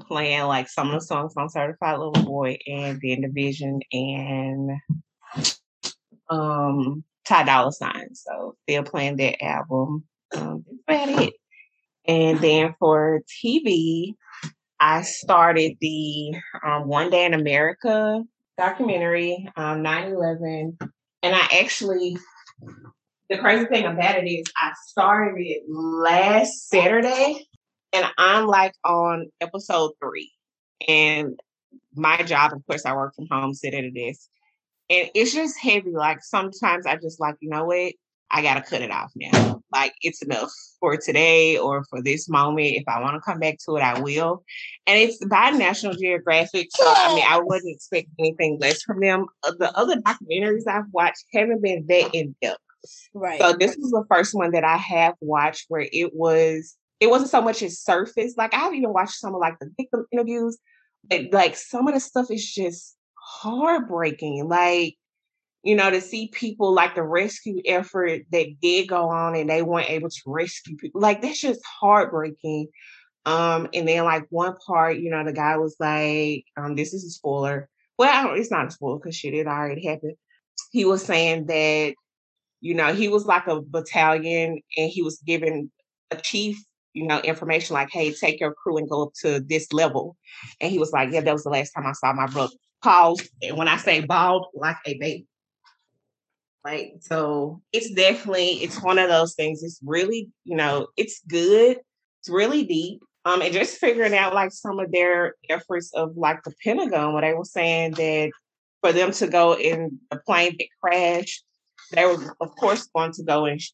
playing like some of the songs on Certified Lover Boy and then Division and um Ty Dolla Sign. So still playing that album. Um, about it. And then for TV, I started the um, One Day in America documentary, um, 9-11. And I actually the crazy thing about it is I started it last Saturday and I'm like on episode three. And my job, of course, I work from home, sit at a desk. And it's just heavy. Like sometimes I just like, you know what? I gotta cut it off now. Like it's enough for today or for this moment. If I want to come back to it, I will. And it's by National Geographic. So I mean I wouldn't expect anything less from them. Uh, The other documentaries I've watched haven't been that in depth. Right. So this was the first one that I have watched where it was it wasn't so much as surface. Like I've even watched some of like the victim interviews, but like some of the stuff is just heartbreaking. Like, you know, to see people like the rescue effort that did go on and they weren't able to rescue people. Like that's just heartbreaking. Um, and then like one part, you know, the guy was like, um, this is a spoiler. Well, it's not a spoiler because shit, it already happened. He was saying that you know, he was like a battalion and he was given a chief, you know, information like, hey, take your crew and go up to this level. And he was like, yeah, that was the last time I saw my brother. Paused. And when I say bald, like a baby. Like, so it's definitely, it's one of those things. It's really, you know, it's good. It's really deep. Um, and just figuring out like some of their efforts of like the Pentagon, where they were saying that for them to go in the plane that crashed, they were of course going to go and sh-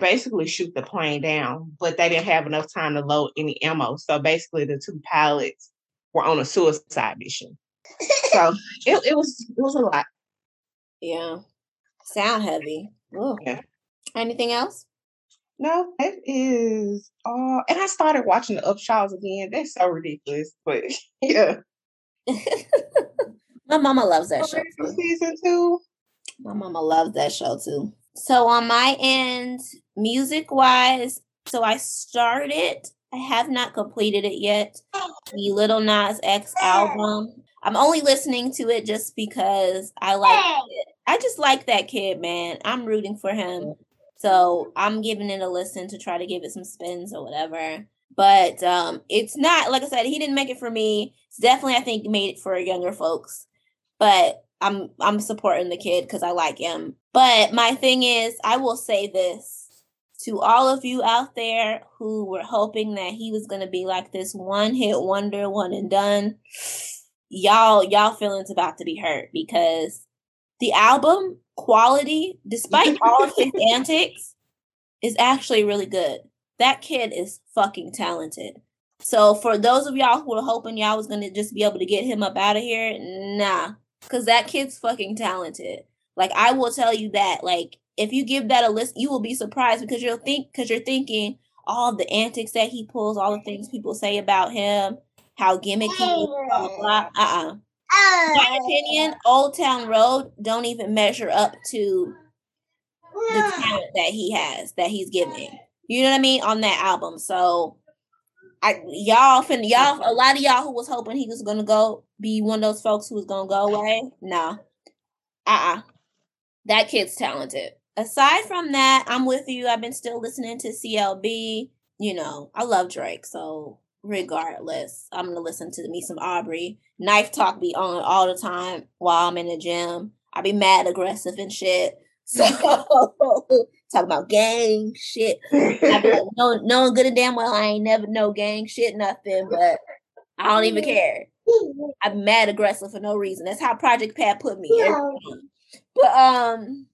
basically shoot the plane down, but they didn't have enough time to load any ammo. So basically, the two pilots were on a suicide mission. So (laughs) it, it was it was a lot. yeah. Sound heavy. Ooh. Yeah. Anything else? No, that is all. And I started watching the Upshaws again. That's so ridiculous, but (laughs) yeah. (laughs) My mama loves that show. Too. season two. My mama loves that show too. So on my end, music wise, so I started. I have not completed it yet. Oh, the Lil Nas X album. I'm only listening to it just because I like it. I just like that kid, man. I'm rooting for him. So I'm giving it a listen to try to give it some spins or whatever. But um it's not like I said, he didn't make it for me. It's definitely I think made it for younger folks. But I'm I'm supporting the kid because I like him. But my thing is, I will say this to all of you out there who were hoping that he was gonna be like this one hit wonder, one and done. Y'all, y'all feelings about to be hurt because the album quality, despite all of his (laughs) antics, is actually really good. That kid is fucking talented. So for those of y'all who were hoping y'all was gonna just be able to get him up out of here, nah, because that kid's fucking talented. Like I will tell you that. Like if you give that a list, you will be surprised because you'll think because you're thinking, all the antics that he pulls, all the things people say about him, how gimmicky, blah blah. blah. Uh uh my opinion, Old Town Road don't even measure up to the talent that he has, that he's giving. You know what I mean on that album. So, I y'all fin y'all a lot of y'all who was hoping he was gonna go be one of those folks who was gonna go away. No, uh, uh that kid's talented. Aside from that, I'm with you. I've been still listening to CLB. You know, I love Drake, so regardless, I'm gonna listen to me some Aubrey. Knife talk be on all the time while I'm in the gym. I be mad aggressive and shit. (laughs) So talk about gang shit. I be like, no, knowing good and damn well I ain't never know gang shit nothing, but I don't even care. I'm mad aggressive for no reason. That's how Project Pat put me. But um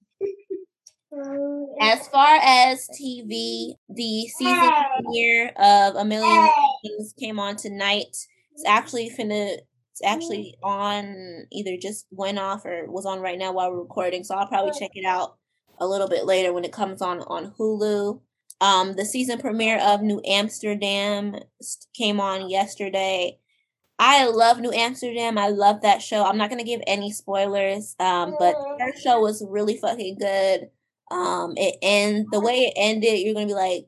as far as TV, the season premiere of A Million Things came on tonight. It's actually finna it's actually on either just went off or was on right now while we're recording. So I'll probably check it out a little bit later when it comes on on Hulu. Um, the season premiere of New Amsterdam came on yesterday. I love New Amsterdam. I love that show. I'm not gonna give any spoilers, um, but her show was really fucking good. Um, it and the way it ended, you're gonna be like,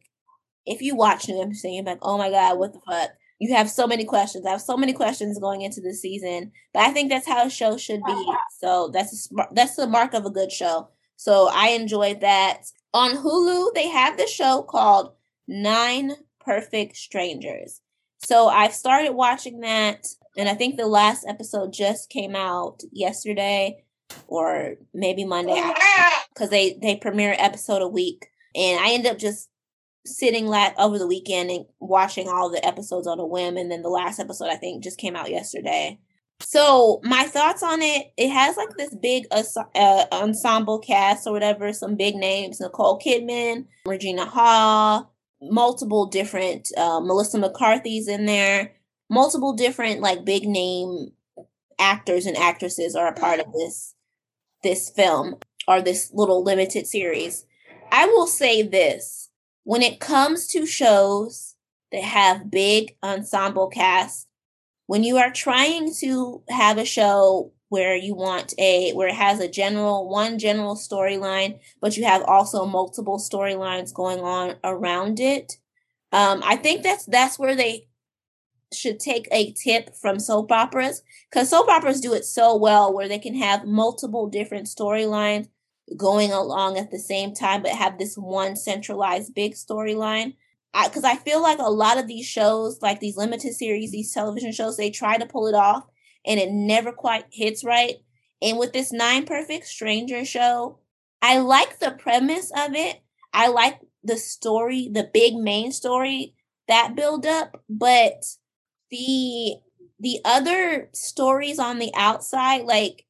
if you watch New Amsterdam, you're like, oh my god, what the fuck? you have so many questions. I have so many questions going into the season, but I think that's how a show should be. So that's a, that's the mark of a good show. So I enjoyed that. On Hulu, they have the show called Nine Perfect Strangers. So I've started watching that, and I think the last episode just came out yesterday or maybe Monday because they they premiere episode a week, and I end up just sitting lat over the weekend and watching all the episodes on a whim. And then the last episode i think just came out yesterday. So my thoughts on it it has like this big uh, ensemble cast or whatever some big names nicole kidman regina hall multiple different uh, melissa mccarthy's in there multiple different like big name actors and actresses are a part of this this film or this little limited series. I will say this. When it comes to shows that have big ensemble casts, when you are trying to have a show where you want a where it has a general one general storyline, but you have also multiple storylines going on around it, um, I think that's that's where they should take a tip from soap operas because soap operas do it so well where they can have multiple different storylines going along at the same time, but have this one centralized big storyline. Because I, I feel like a lot of these shows, like these limited series, these television shows, they try to pull it off and it never quite hits right. And with this Nine Perfect Stranger show, I like the premise of it. I like the story, the big main story that build up, but the the other stories on the outside, like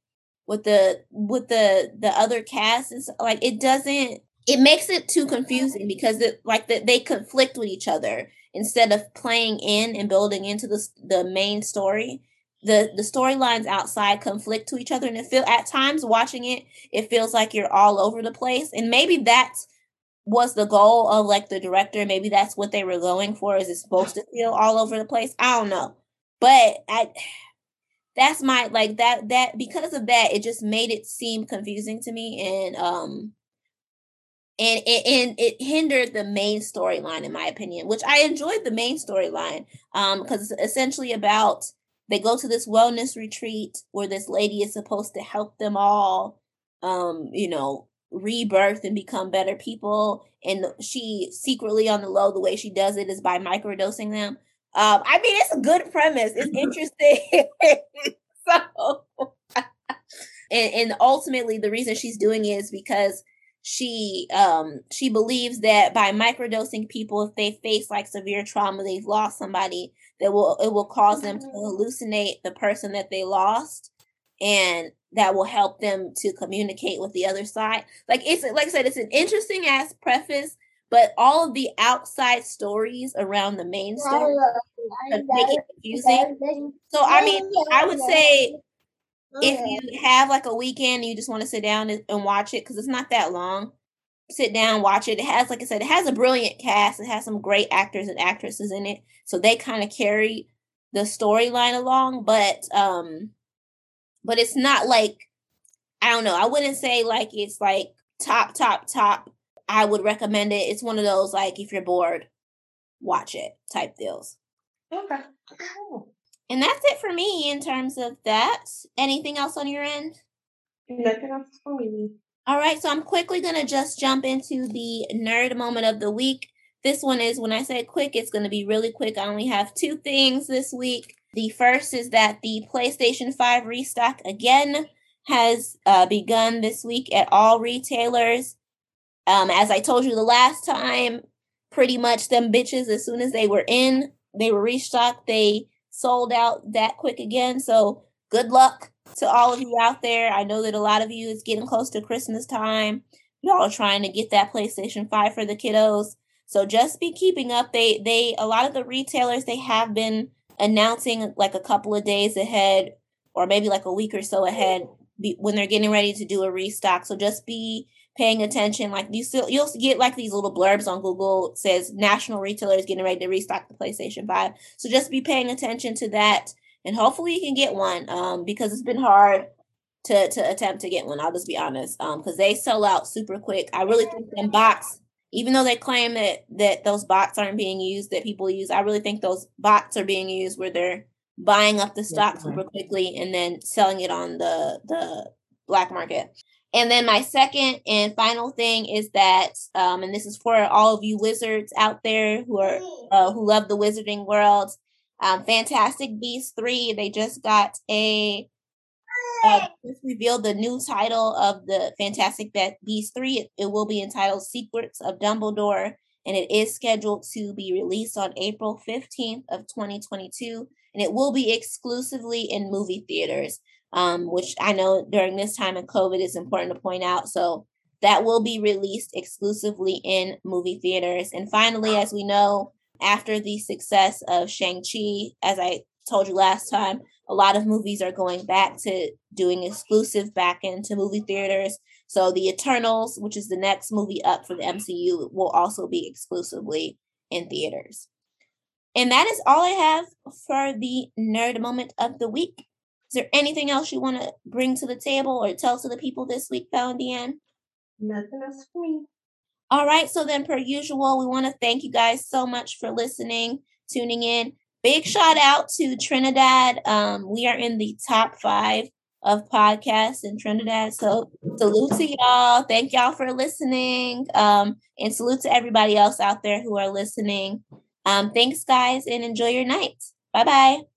with the with the the other cast is like it doesn't it makes it too confusing because it like that they conflict with each other. Instead of playing in and building into the the main story the the storylines outside conflict to each other. And it feel at times watching it it feels like you're all over the place. And maybe that's was the goal of like the director. Maybe that's what they were going for. Is it supposed to feel all over the place? I don't know. But i that's my like that that because of that it just made it seem confusing to me and um and it and it hindered the main storyline in my opinion which i enjoyed the main storyline um because it's essentially about they go to this wellness retreat where this lady is supposed to help them all um you know rebirth and become better people and she secretly on the low the way she does it is by microdosing them um, I mean, it's a good premise. It's interesting. (laughs) so, (laughs) and, and ultimately, the reason she's doing it is because she um she believes that by microdosing people, if they face like severe trauma, they've lost somebody, that will it will cause them to mm-hmm. hallucinate the person that they lost, and that will help them to communicate with the other side. Like it's like I said, it's an interesting ass preface but all of the outside stories around the main story make it confusing. So I mean, I would say if you have like a weekend you just want to sit down and, and watch it because it's not that long. sit down, watch it. It has, like I said, it has a brilliant cast. It has some great actors and actresses in it. So they kind of carry the storyline along, but um but it's not like I don't know. I wouldn't say like it's like top, top, top. I would recommend it. It's one of those like if you're bored, watch it type deals. Okay. And that's it for me in terms of that. Anything else on your end? Nothing else for me. All right, so I'm quickly going to just jump into the nerd moment of the week. This one is when I say quick, it's going to be really quick. I only have two things this week. The first is that the PlayStation 5 restock again has uh, begun this week at all retailers. Um, as I told you the last time, pretty much them bitches, as soon as they were in, they were restocked, they sold out that quick again. So good luck to all of you out there. I know that a lot of you is getting close to Christmas time. Y'all are trying to get that PlayStation 5 for the kiddos. So just be keeping up. They they a lot of the retailers they have been announcing like a couple of days ahead or maybe like a week or so ahead when they're getting ready to do a restock. So just be paying attention. Like you still you'll get like these little blurbs on Google says national retailers getting ready to restock the PlayStation 5. So just be paying attention to that and hopefully you can get one um, because it's been hard to to attempt to get one. I'll just be honest um, because they sell out super quick. I really think them bots, even though they claim that that those bots aren't being used, that people use, I really think those bots are being used where they're buying up the stock super quickly and then selling it on the the black market. And then my second and final thing is that, um, and this is for all of you wizards out there who are uh, who love the wizarding world. Um, Fantastic Beasts 3, they just got a uh, just revealed the new title of the Fantastic Beasts 3. It, it, will be entitled Secrets of Dumbledore, and it is scheduled to be released on April 15th of 2022, and it will be exclusively in movie theaters, um, which I know during this time of COVID is important to point out. So that will be released exclusively in movie theaters. And finally, as we know, after the success of Shang-Chi, as I told you last time, a lot of movies are going back to doing exclusive back into movie theaters. So the Eternals, which is the next movie up for the MCU, will also be exclusively in theaters. And that is all I have for the nerd moment of the week. Is there anything else you want to bring to the table or tell to the people this week, Valentine? Nothing else for me. All right. So then, per usual, we want to thank you guys so much for listening, tuning in. Big shout out to Trinidad. Um, we are in the top five of podcasts in Trinidad. So salute to y'all. Thank y'all for listening. Um, and salute to everybody else out there who are listening. Um, thanks, guys, and enjoy your night. Bye bye.